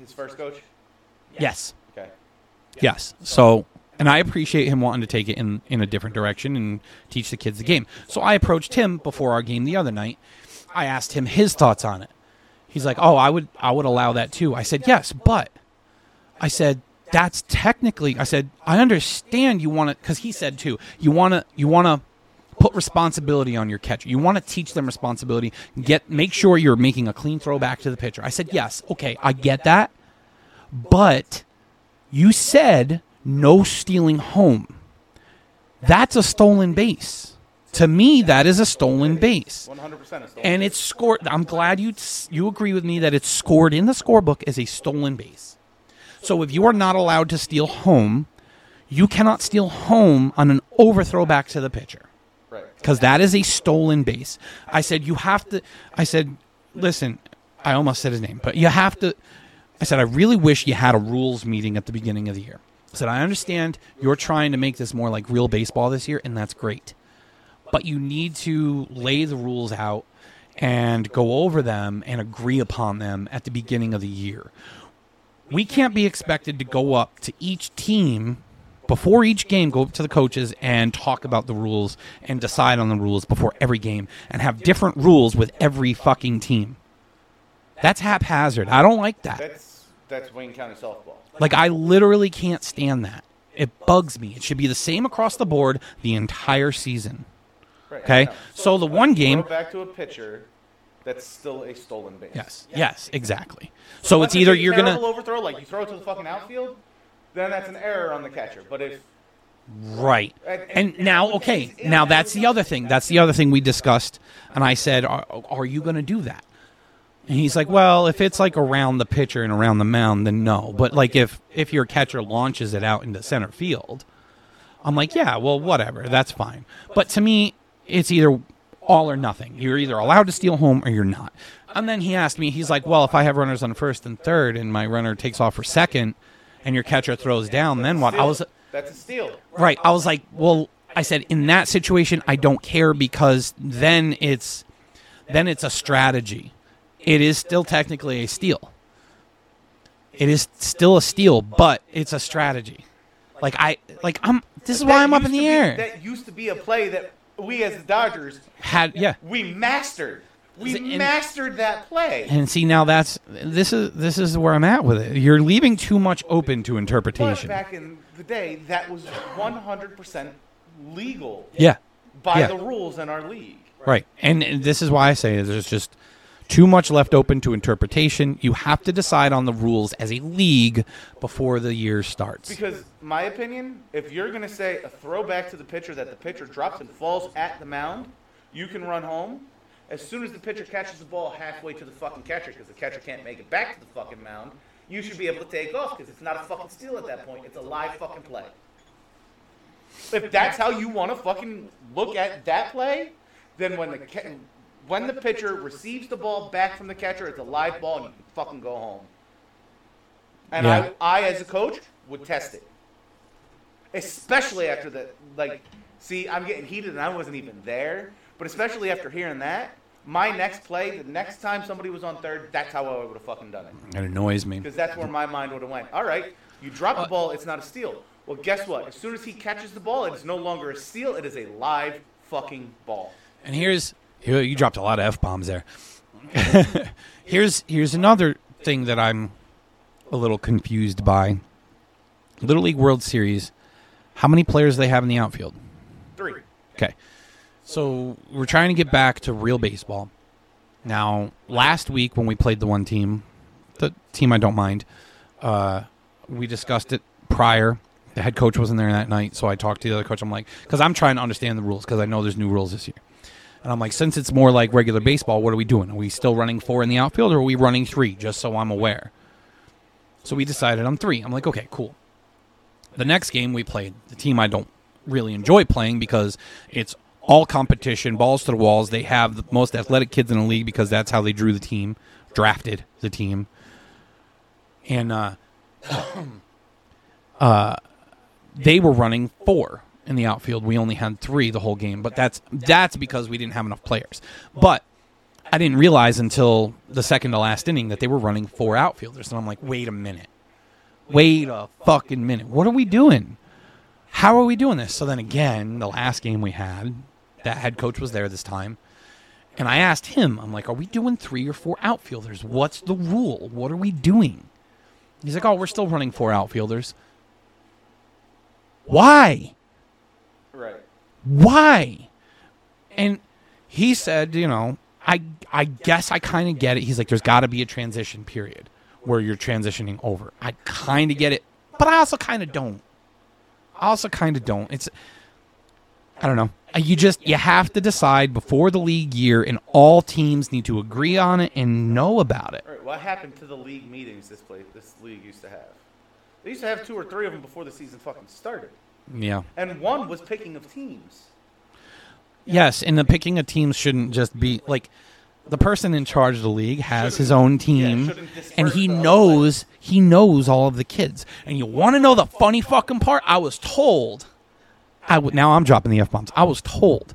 Speaker 1: His first coach?
Speaker 2: Yes.
Speaker 1: Okay.
Speaker 2: Yes. So, and I appreciate him wanting to take it in, in a different direction and teach the kids the game. So I approached him before our game the other night. I asked him his thoughts on it. He's like, "Oh, I would I would allow that too." I said, "Yes, but I said that's technically I said, "I understand you want to cuz he said too. You want to you want to put responsibility on your catcher. You want to teach them responsibility. Get make sure you're making a clean throw back to the pitcher." I said, "Yes. Okay, I get that." But you said no stealing home. That's a stolen base. To me, that is a stolen base.
Speaker 1: 100% a stolen.
Speaker 2: And it's scored. I'm glad you you agree with me that it's scored in the scorebook as a stolen base. So if you are not allowed to steal home, you cannot steal home on an overthrow back to the pitcher. Because that is a stolen base. I said you have to. I said, listen, I almost said his name, but you have to. I said I really wish you had a rules meeting at the beginning of the year. I said I understand you're trying to make this more like real baseball this year, and that's great, but you need to lay the rules out and go over them and agree upon them at the beginning of the year. We can't be expected to go up to each team before each game, go up to the coaches and talk about the rules and decide on the rules before every game and have different rules with every fucking team. That's haphazard. I don't like that.
Speaker 1: That's that's Wayne County softball.
Speaker 2: Like, I literally can't stand that. It bugs me. It should be the same across the board the entire season. Okay? So the one uh,
Speaker 1: game. Back to a pitcher. That's still a stolen base.
Speaker 2: Yes, yes, exactly. So it's either you're going to.
Speaker 1: overthrow, like you throw it to the fucking outfield, then that's an error on the catcher. But if
Speaker 2: Right. And now, okay, now that's the other thing. That's the other thing we discussed. And I said, Are, are you going to do that? And he's like, Well, if it's like around the pitcher and around the mound, then no. But like if, if your catcher launches it out into center field, I'm like, Yeah, well, whatever. That's fine. But to me, it's either all or nothing. You're either allowed to steal home or you're not. And then he asked me, he's like, Well, if I have runners on first and third and my runner takes off for second and your catcher throws down, then what? I was.
Speaker 1: that's a steal.
Speaker 2: Right. I was like, well, I said in that situation I don't care because then it's then it's a strategy. It is still technically a steal. It is still a steal, but it's a strategy. Like I like I'm this is why I'm up in the
Speaker 1: be-
Speaker 2: air.
Speaker 1: That used to be a play that we as the Dodgers
Speaker 2: Had yeah.
Speaker 1: we mastered. We
Speaker 2: And-
Speaker 1: mastered that play.
Speaker 2: And see now that's this is this is where I'm at with it. You're leaving too much open to
Speaker 1: But
Speaker 2: interpretation.
Speaker 1: back in the day, that was 100% legal
Speaker 2: Yeah.
Speaker 1: by
Speaker 2: Yeah.
Speaker 1: the rules in our league.
Speaker 2: Right. And this is why I say there's just too much left open to interpretation. You have to decide on the rules as a league before the year starts.
Speaker 1: Because my opinion, if you're gonna say a throwback to the pitcher that the pitcher drops and falls at the mound, you can run home. As soon as the pitcher catches the ball halfway to the fucking catcher, because the catcher can't make it back to the fucking mound, you should be able to take off because it's not a fucking steal at that point. It's a live fucking play. If that's how you want to fucking look at that play, then when the ca- when the pitcher receives the ball back from the catcher, it's a live ball and you can fucking go home. And
Speaker 2: Yeah.
Speaker 1: I, I as a coach would test it, especially after the like. See, I'm getting heated and I wasn't even there, but especially after hearing that, my next play, the next time somebody was on third, that's how I would have fucking done it.
Speaker 2: It annoys me.
Speaker 1: Because that's where my mind would have went. All right, you drop the uh, ball, it's not a steal. Well, guess what? As soon as he catches the ball, it is no longer a steal. It is a live fucking ball.
Speaker 2: And here's you, you dropped a lot of f bombs there. here's here's another thing that I'm a little confused by. Little League World Series. How many players do they have in the outfield?
Speaker 1: Three.
Speaker 2: Okay. So we're trying to get back to real baseball. Now, last week when we played the one team, the team I don't mind, uh, we discussed it prior. The head coach wasn't there that night, so I talked to the other coach. I'm like, because I'm trying to understand the rules because I know there's new rules this year. And I'm like, since it's more like regular baseball, what are we doing? Are we still running four in the outfield or are we running three, just so I'm aware? So we decided on three. I'm like, okay, cool. The next game we played, the team I don't really enjoy playing because it's all competition, balls to the walls. They have the most athletic kids in the league because that's how they drew the team, drafted the team. And uh, uh, they were running four in the outfield. We only had three the whole game, but that's that's because we didn't have enough players. But I didn't realize until the second to last inning that they were running four outfielders, and I'm like, wait a minute, wait a fucking minute, what are we doing? How are we doing this? So then again, the last game we had, that head coach was there this time. And I asked him, I'm like, are we doing three or four outfielders? What's the rule? What are we doing? He's like, oh, we're still running four outfielders. Why?
Speaker 1: Right.
Speaker 2: Why? And he said, you know, I I guess I kind of get it. He's like, there's got to be a transition period where you're transitioning over. I kind of get it, but I also kind of don't. I also kind of don't. It's I don't know. Uh, you just you have to decide before the league year, and all teams need to agree on it and know about it.
Speaker 1: Right. What happened to the league meetings this place, this league used to have? They used to have two or three of them before the season fucking started,
Speaker 2: Yeah.
Speaker 1: and one was picking of teams.
Speaker 2: Yes, and the picking of teams shouldn't just be like the person in charge of the league has his own team,
Speaker 1: shouldn't
Speaker 2: and he knows he knows all of the kids. And you want to know the funny fucking part? I was told. I w- now I'm dropping the f bombs. I was told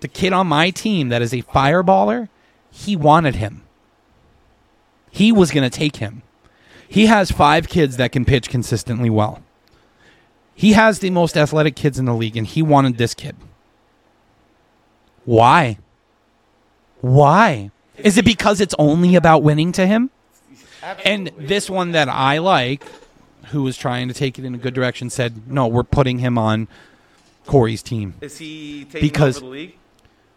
Speaker 2: the kid on my team that is a fireballer, he wanted him. He was going to take him. He has five kids that can pitch consistently well. He has the most athletic kids in the league, and he wanted this kid. Why? Why? Is it because it's only about winning to him? And this one that I like, who was trying to take it in a good direction, said, "No, we're putting him on Corey's team.
Speaker 1: is he taking
Speaker 2: because-
Speaker 1: over the league?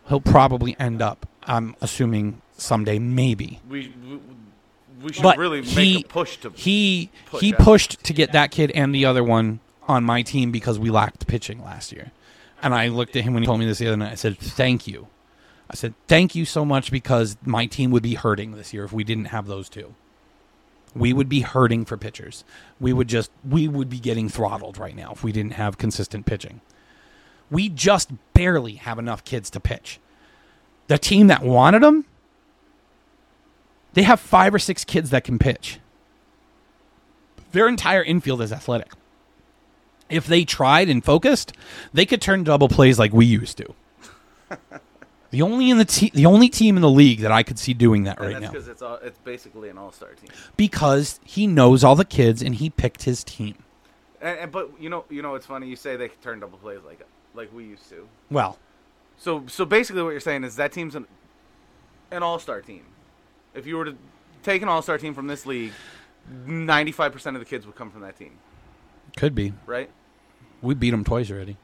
Speaker 2: He'll probably end up. I'm assuming someday, maybe.
Speaker 1: We we, we should
Speaker 2: But
Speaker 1: really make
Speaker 2: he-
Speaker 1: a push to.
Speaker 2: He
Speaker 1: Push
Speaker 2: he
Speaker 1: out.
Speaker 2: pushed to get that kid and the other one on my team because we lacked pitching last year. And I looked at him when he told me this the other night. I said, "Thank you." I said, "Thank you so much because my team would be hurting this year if we didn't have those two. We would be hurting for pitchers. We would just we would be getting throttled right now if we didn't have consistent pitching. We just barely have enough kids to pitch. The team that wanted them, they have five or six kids that can pitch. Their entire infield is athletic. If they tried and focused, they could turn double plays like we used to. the only in the te- the only team in the league that I could see doing that
Speaker 1: and
Speaker 2: right
Speaker 1: that's
Speaker 2: now
Speaker 1: because it's all, it's basically an all-star team.
Speaker 2: because he knows all the kids and he picked his team.
Speaker 1: And, and but you know you know it's funny you say they could turn double plays like like we used to.
Speaker 2: Well,
Speaker 1: So so basically what you're saying is that team's an an all-star team. If you were to take an all-star team from this league, 95% of the kids would come from that team,
Speaker 2: could be.
Speaker 1: right?
Speaker 2: We beat them twice already.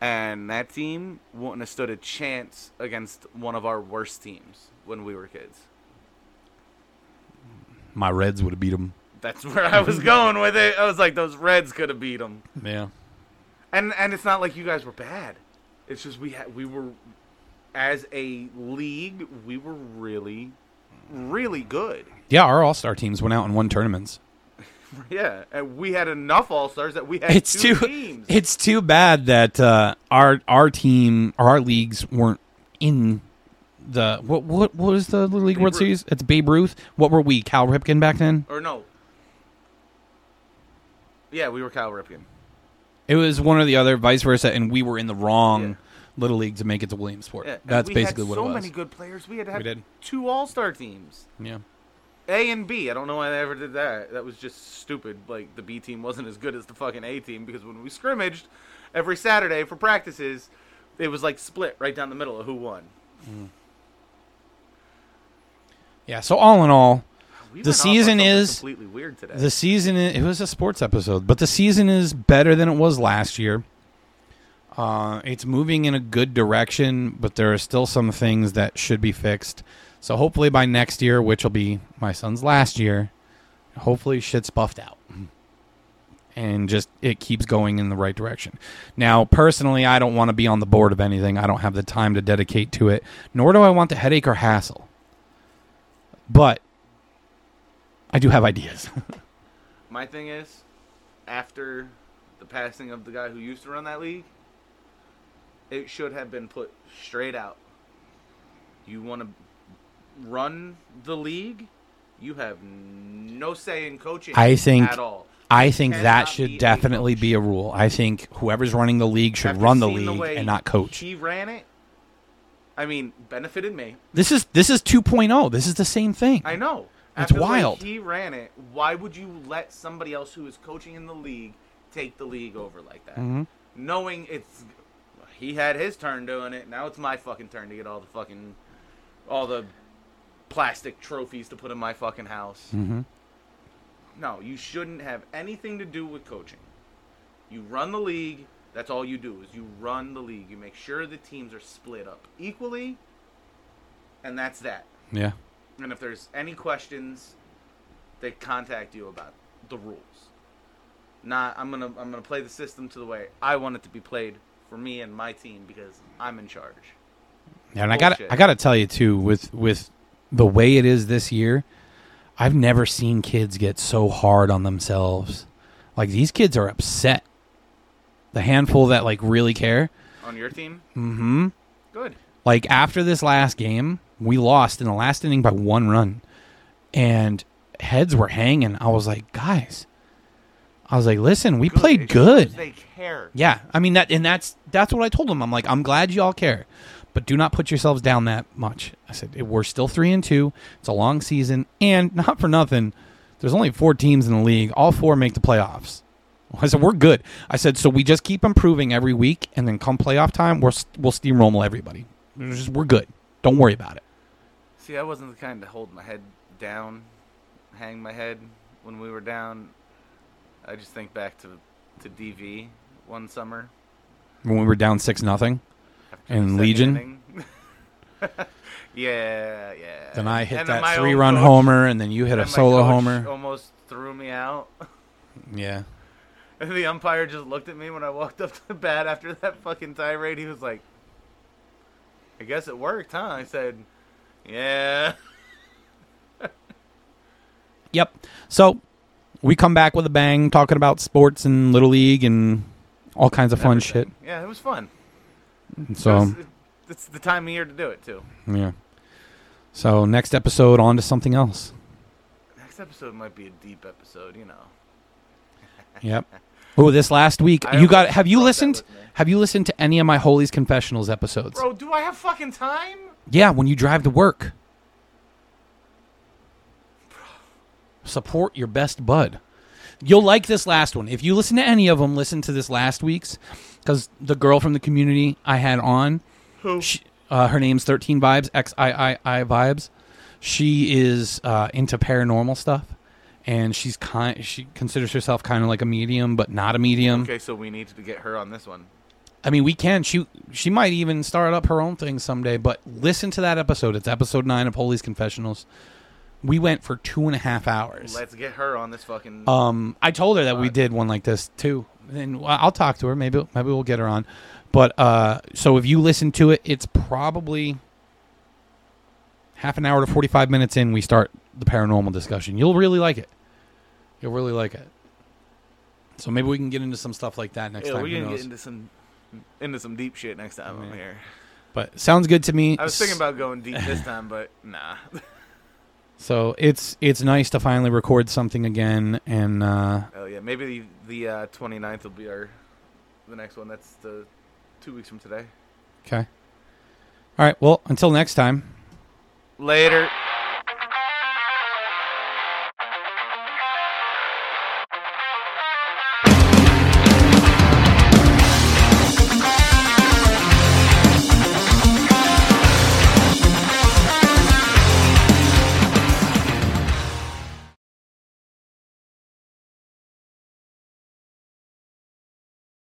Speaker 1: And that team wouldn't have stood a chance against one of our worst teams when we were kids.
Speaker 2: My Reds would have beat them.
Speaker 1: That's where I was going with it. I was like, those Reds could have beat them.
Speaker 2: Yeah.
Speaker 1: And and it's not like you guys were bad. It's just we had we were as a league, we were really really good.
Speaker 2: Yeah, our All Star teams went out and won tournaments.
Speaker 1: Yeah, and we had enough all stars that we had
Speaker 2: It's
Speaker 1: two
Speaker 2: too
Speaker 1: teams.
Speaker 2: it's too bad that uh, our our team or our leagues weren't in the what what what was the Little League
Speaker 1: Babe
Speaker 2: World
Speaker 1: Ruth.
Speaker 2: Series? It's Babe Ruth. What were we? Cal Ripken back then?
Speaker 1: or no. Yeah, we were Cal Ripken.
Speaker 2: It was one or the other, vice versa, and we were in the wrong
Speaker 1: Yeah.
Speaker 2: Little League to make it to Williamsport.
Speaker 1: Yeah,
Speaker 2: That's basically what
Speaker 1: so
Speaker 2: it was.
Speaker 1: So many good players. We had to have
Speaker 2: We did.
Speaker 1: two all star teams.
Speaker 2: Yeah.
Speaker 1: A and B. I don't know why they ever did that. That was just stupid. Like the B team wasn't as good as the fucking A team because when we scrimmaged every Saturday for practices, it was like split right down the middle of who won. Mm.
Speaker 2: Yeah. So all in all,
Speaker 1: We
Speaker 2: The
Speaker 1: went off on
Speaker 2: season is-
Speaker 1: completely weird today.
Speaker 2: the season i- it was a sports episode, but the season is better than it was last year. Uh, it's moving in a good direction, but there are still some things that should be fixed. So hopefully by next year, which will be my son's last year, hopefully shit's buffed out. And just it keeps going in the right direction. Now, personally, I don't want to be on the board of anything. I don't have the time to dedicate to it, nor do I want the headache or hassle. But I do have ideas.
Speaker 1: My thing is, after the passing of the guy who used to run that league, it should have been put straight out. You want to run the league? You have no say in coaching.
Speaker 2: I think-
Speaker 1: at all.
Speaker 2: I think that
Speaker 1: cannot be
Speaker 2: should
Speaker 1: a
Speaker 2: definitely be a rule. I think whoever's running the league should
Speaker 1: After
Speaker 2: run the league
Speaker 1: way
Speaker 2: and not coach.
Speaker 1: He ran it. I mean, benefited me.
Speaker 2: This is this is 2.0. This is the same thing.
Speaker 1: I know.
Speaker 2: It's
Speaker 1: After way
Speaker 2: wild.
Speaker 1: He ran it. Why would you let somebody else who is coaching in the league take the league over like that?
Speaker 2: Mhm.
Speaker 1: Knowing it's he had his turn doing it. Now it's my fucking turn to get all the fucking all the plastic trophies to put in my fucking house.
Speaker 2: Mhm.
Speaker 1: No, you shouldn't have anything to do with coaching. You run the league. That's all you do is you run the league. You make sure the teams are split up equally, and that's that.
Speaker 2: Yeah.
Speaker 1: And if there's any questions, they contact you about the rules. Not I'm gonna I'm gonna play the system to the way I want it to be played for me and my team because I'm in charge.
Speaker 2: Yeah, and I got I got to tell you too with with the way it is this year, I've never seen kids get so hard on themselves. Like these kids are upset. The handful that like really care.
Speaker 1: On your team,
Speaker 2: Mm-hmm.
Speaker 1: good.
Speaker 2: Like after this last game, we lost in the last inning by one run. And heads were hanging. I was like, "Guys, I was like, listen, we played
Speaker 1: It
Speaker 2: good.
Speaker 1: They care.
Speaker 2: Yeah, I mean that, and that's that's what I told them. I'm like, I'm glad you all care, but do not put yourselves down that much. I said we're still three and two. It's a long season, and not for nothing. There's only four teams in the league. All four make the playoffs. I said we're good. I said so. We just keep improving every week, and then come playoff time, we're, we'll steamroll everybody. We're, just, we're good. Don't worry about it.
Speaker 1: See, I wasn't the kind to hold my head down, hang my head when we were down. I just think back to to DV one summer.
Speaker 2: When we were down six nothing, And Legion?
Speaker 1: yeah, yeah.
Speaker 2: then I hit
Speaker 1: And
Speaker 2: that three run
Speaker 1: coach-
Speaker 2: homer, and then you hit a solo homer.
Speaker 1: Almost threw me out.
Speaker 2: Yeah.
Speaker 1: And the umpire just looked at me when I walked up to the bat after that fucking tirade. He was like, "I guess it worked, huh?" I said, "Yeah."
Speaker 2: Yep. So we come back with a bang, talking about sports and little league and all kinds of fun
Speaker 1: Everything. Yeah, it was fun.
Speaker 2: shit.
Speaker 1: It
Speaker 2: So
Speaker 1: was- it- it's the time of year to do it too.
Speaker 2: yeah. So next episode, on to something else.
Speaker 1: Next episode might be a deep episode, you know.
Speaker 2: Yep. Oh, this last week
Speaker 1: I
Speaker 2: you got. Have you listened? Have you listened to any of my Holy's confessionals episodes?
Speaker 1: Bro, do I have fucking time?
Speaker 2: Yeah, when you drive to work. Support your best bud. You'll like this last one. If you listen to any of them, listen to this last week's because the girl from the community I had on,
Speaker 1: Who?
Speaker 2: she, uh, her name's Thirteen Vibes X I I I Vibes. She is uh, into paranormal stuff, and she's kind. She considers herself kind of like a medium, but not a medium.
Speaker 1: Okay, so we need to get her on this one.
Speaker 2: I mean, we can. She she might even start up her own thing someday. But listen to that episode. It's episode nine of Holy's Confessionals. We went for two and a half hours.
Speaker 1: Let's get her on this fucking.
Speaker 2: Um, I told her that we did one like this too, and I'll talk to her. Maybe maybe we'll get her on. But uh, so if you listen to it, it's probably half an hour to forty five minutes in. We start the paranormal discussion. You'll really like it. You'll really like it. So maybe we can get into some stuff like that next
Speaker 1: yeah,
Speaker 2: time.
Speaker 1: gonna
Speaker 2: knows?
Speaker 1: get into some into some deep shit next time. I'm here.
Speaker 2: but sounds good to me.
Speaker 1: I was thinking about going deep this time, but nah.
Speaker 2: So it's it's nice to finally record something again, and uh,
Speaker 1: Oh yeah, maybe the, the uh, 29th will be our the next one. That's the two weeks from today.
Speaker 2: okay. All right. Well, until next time.
Speaker 1: Later.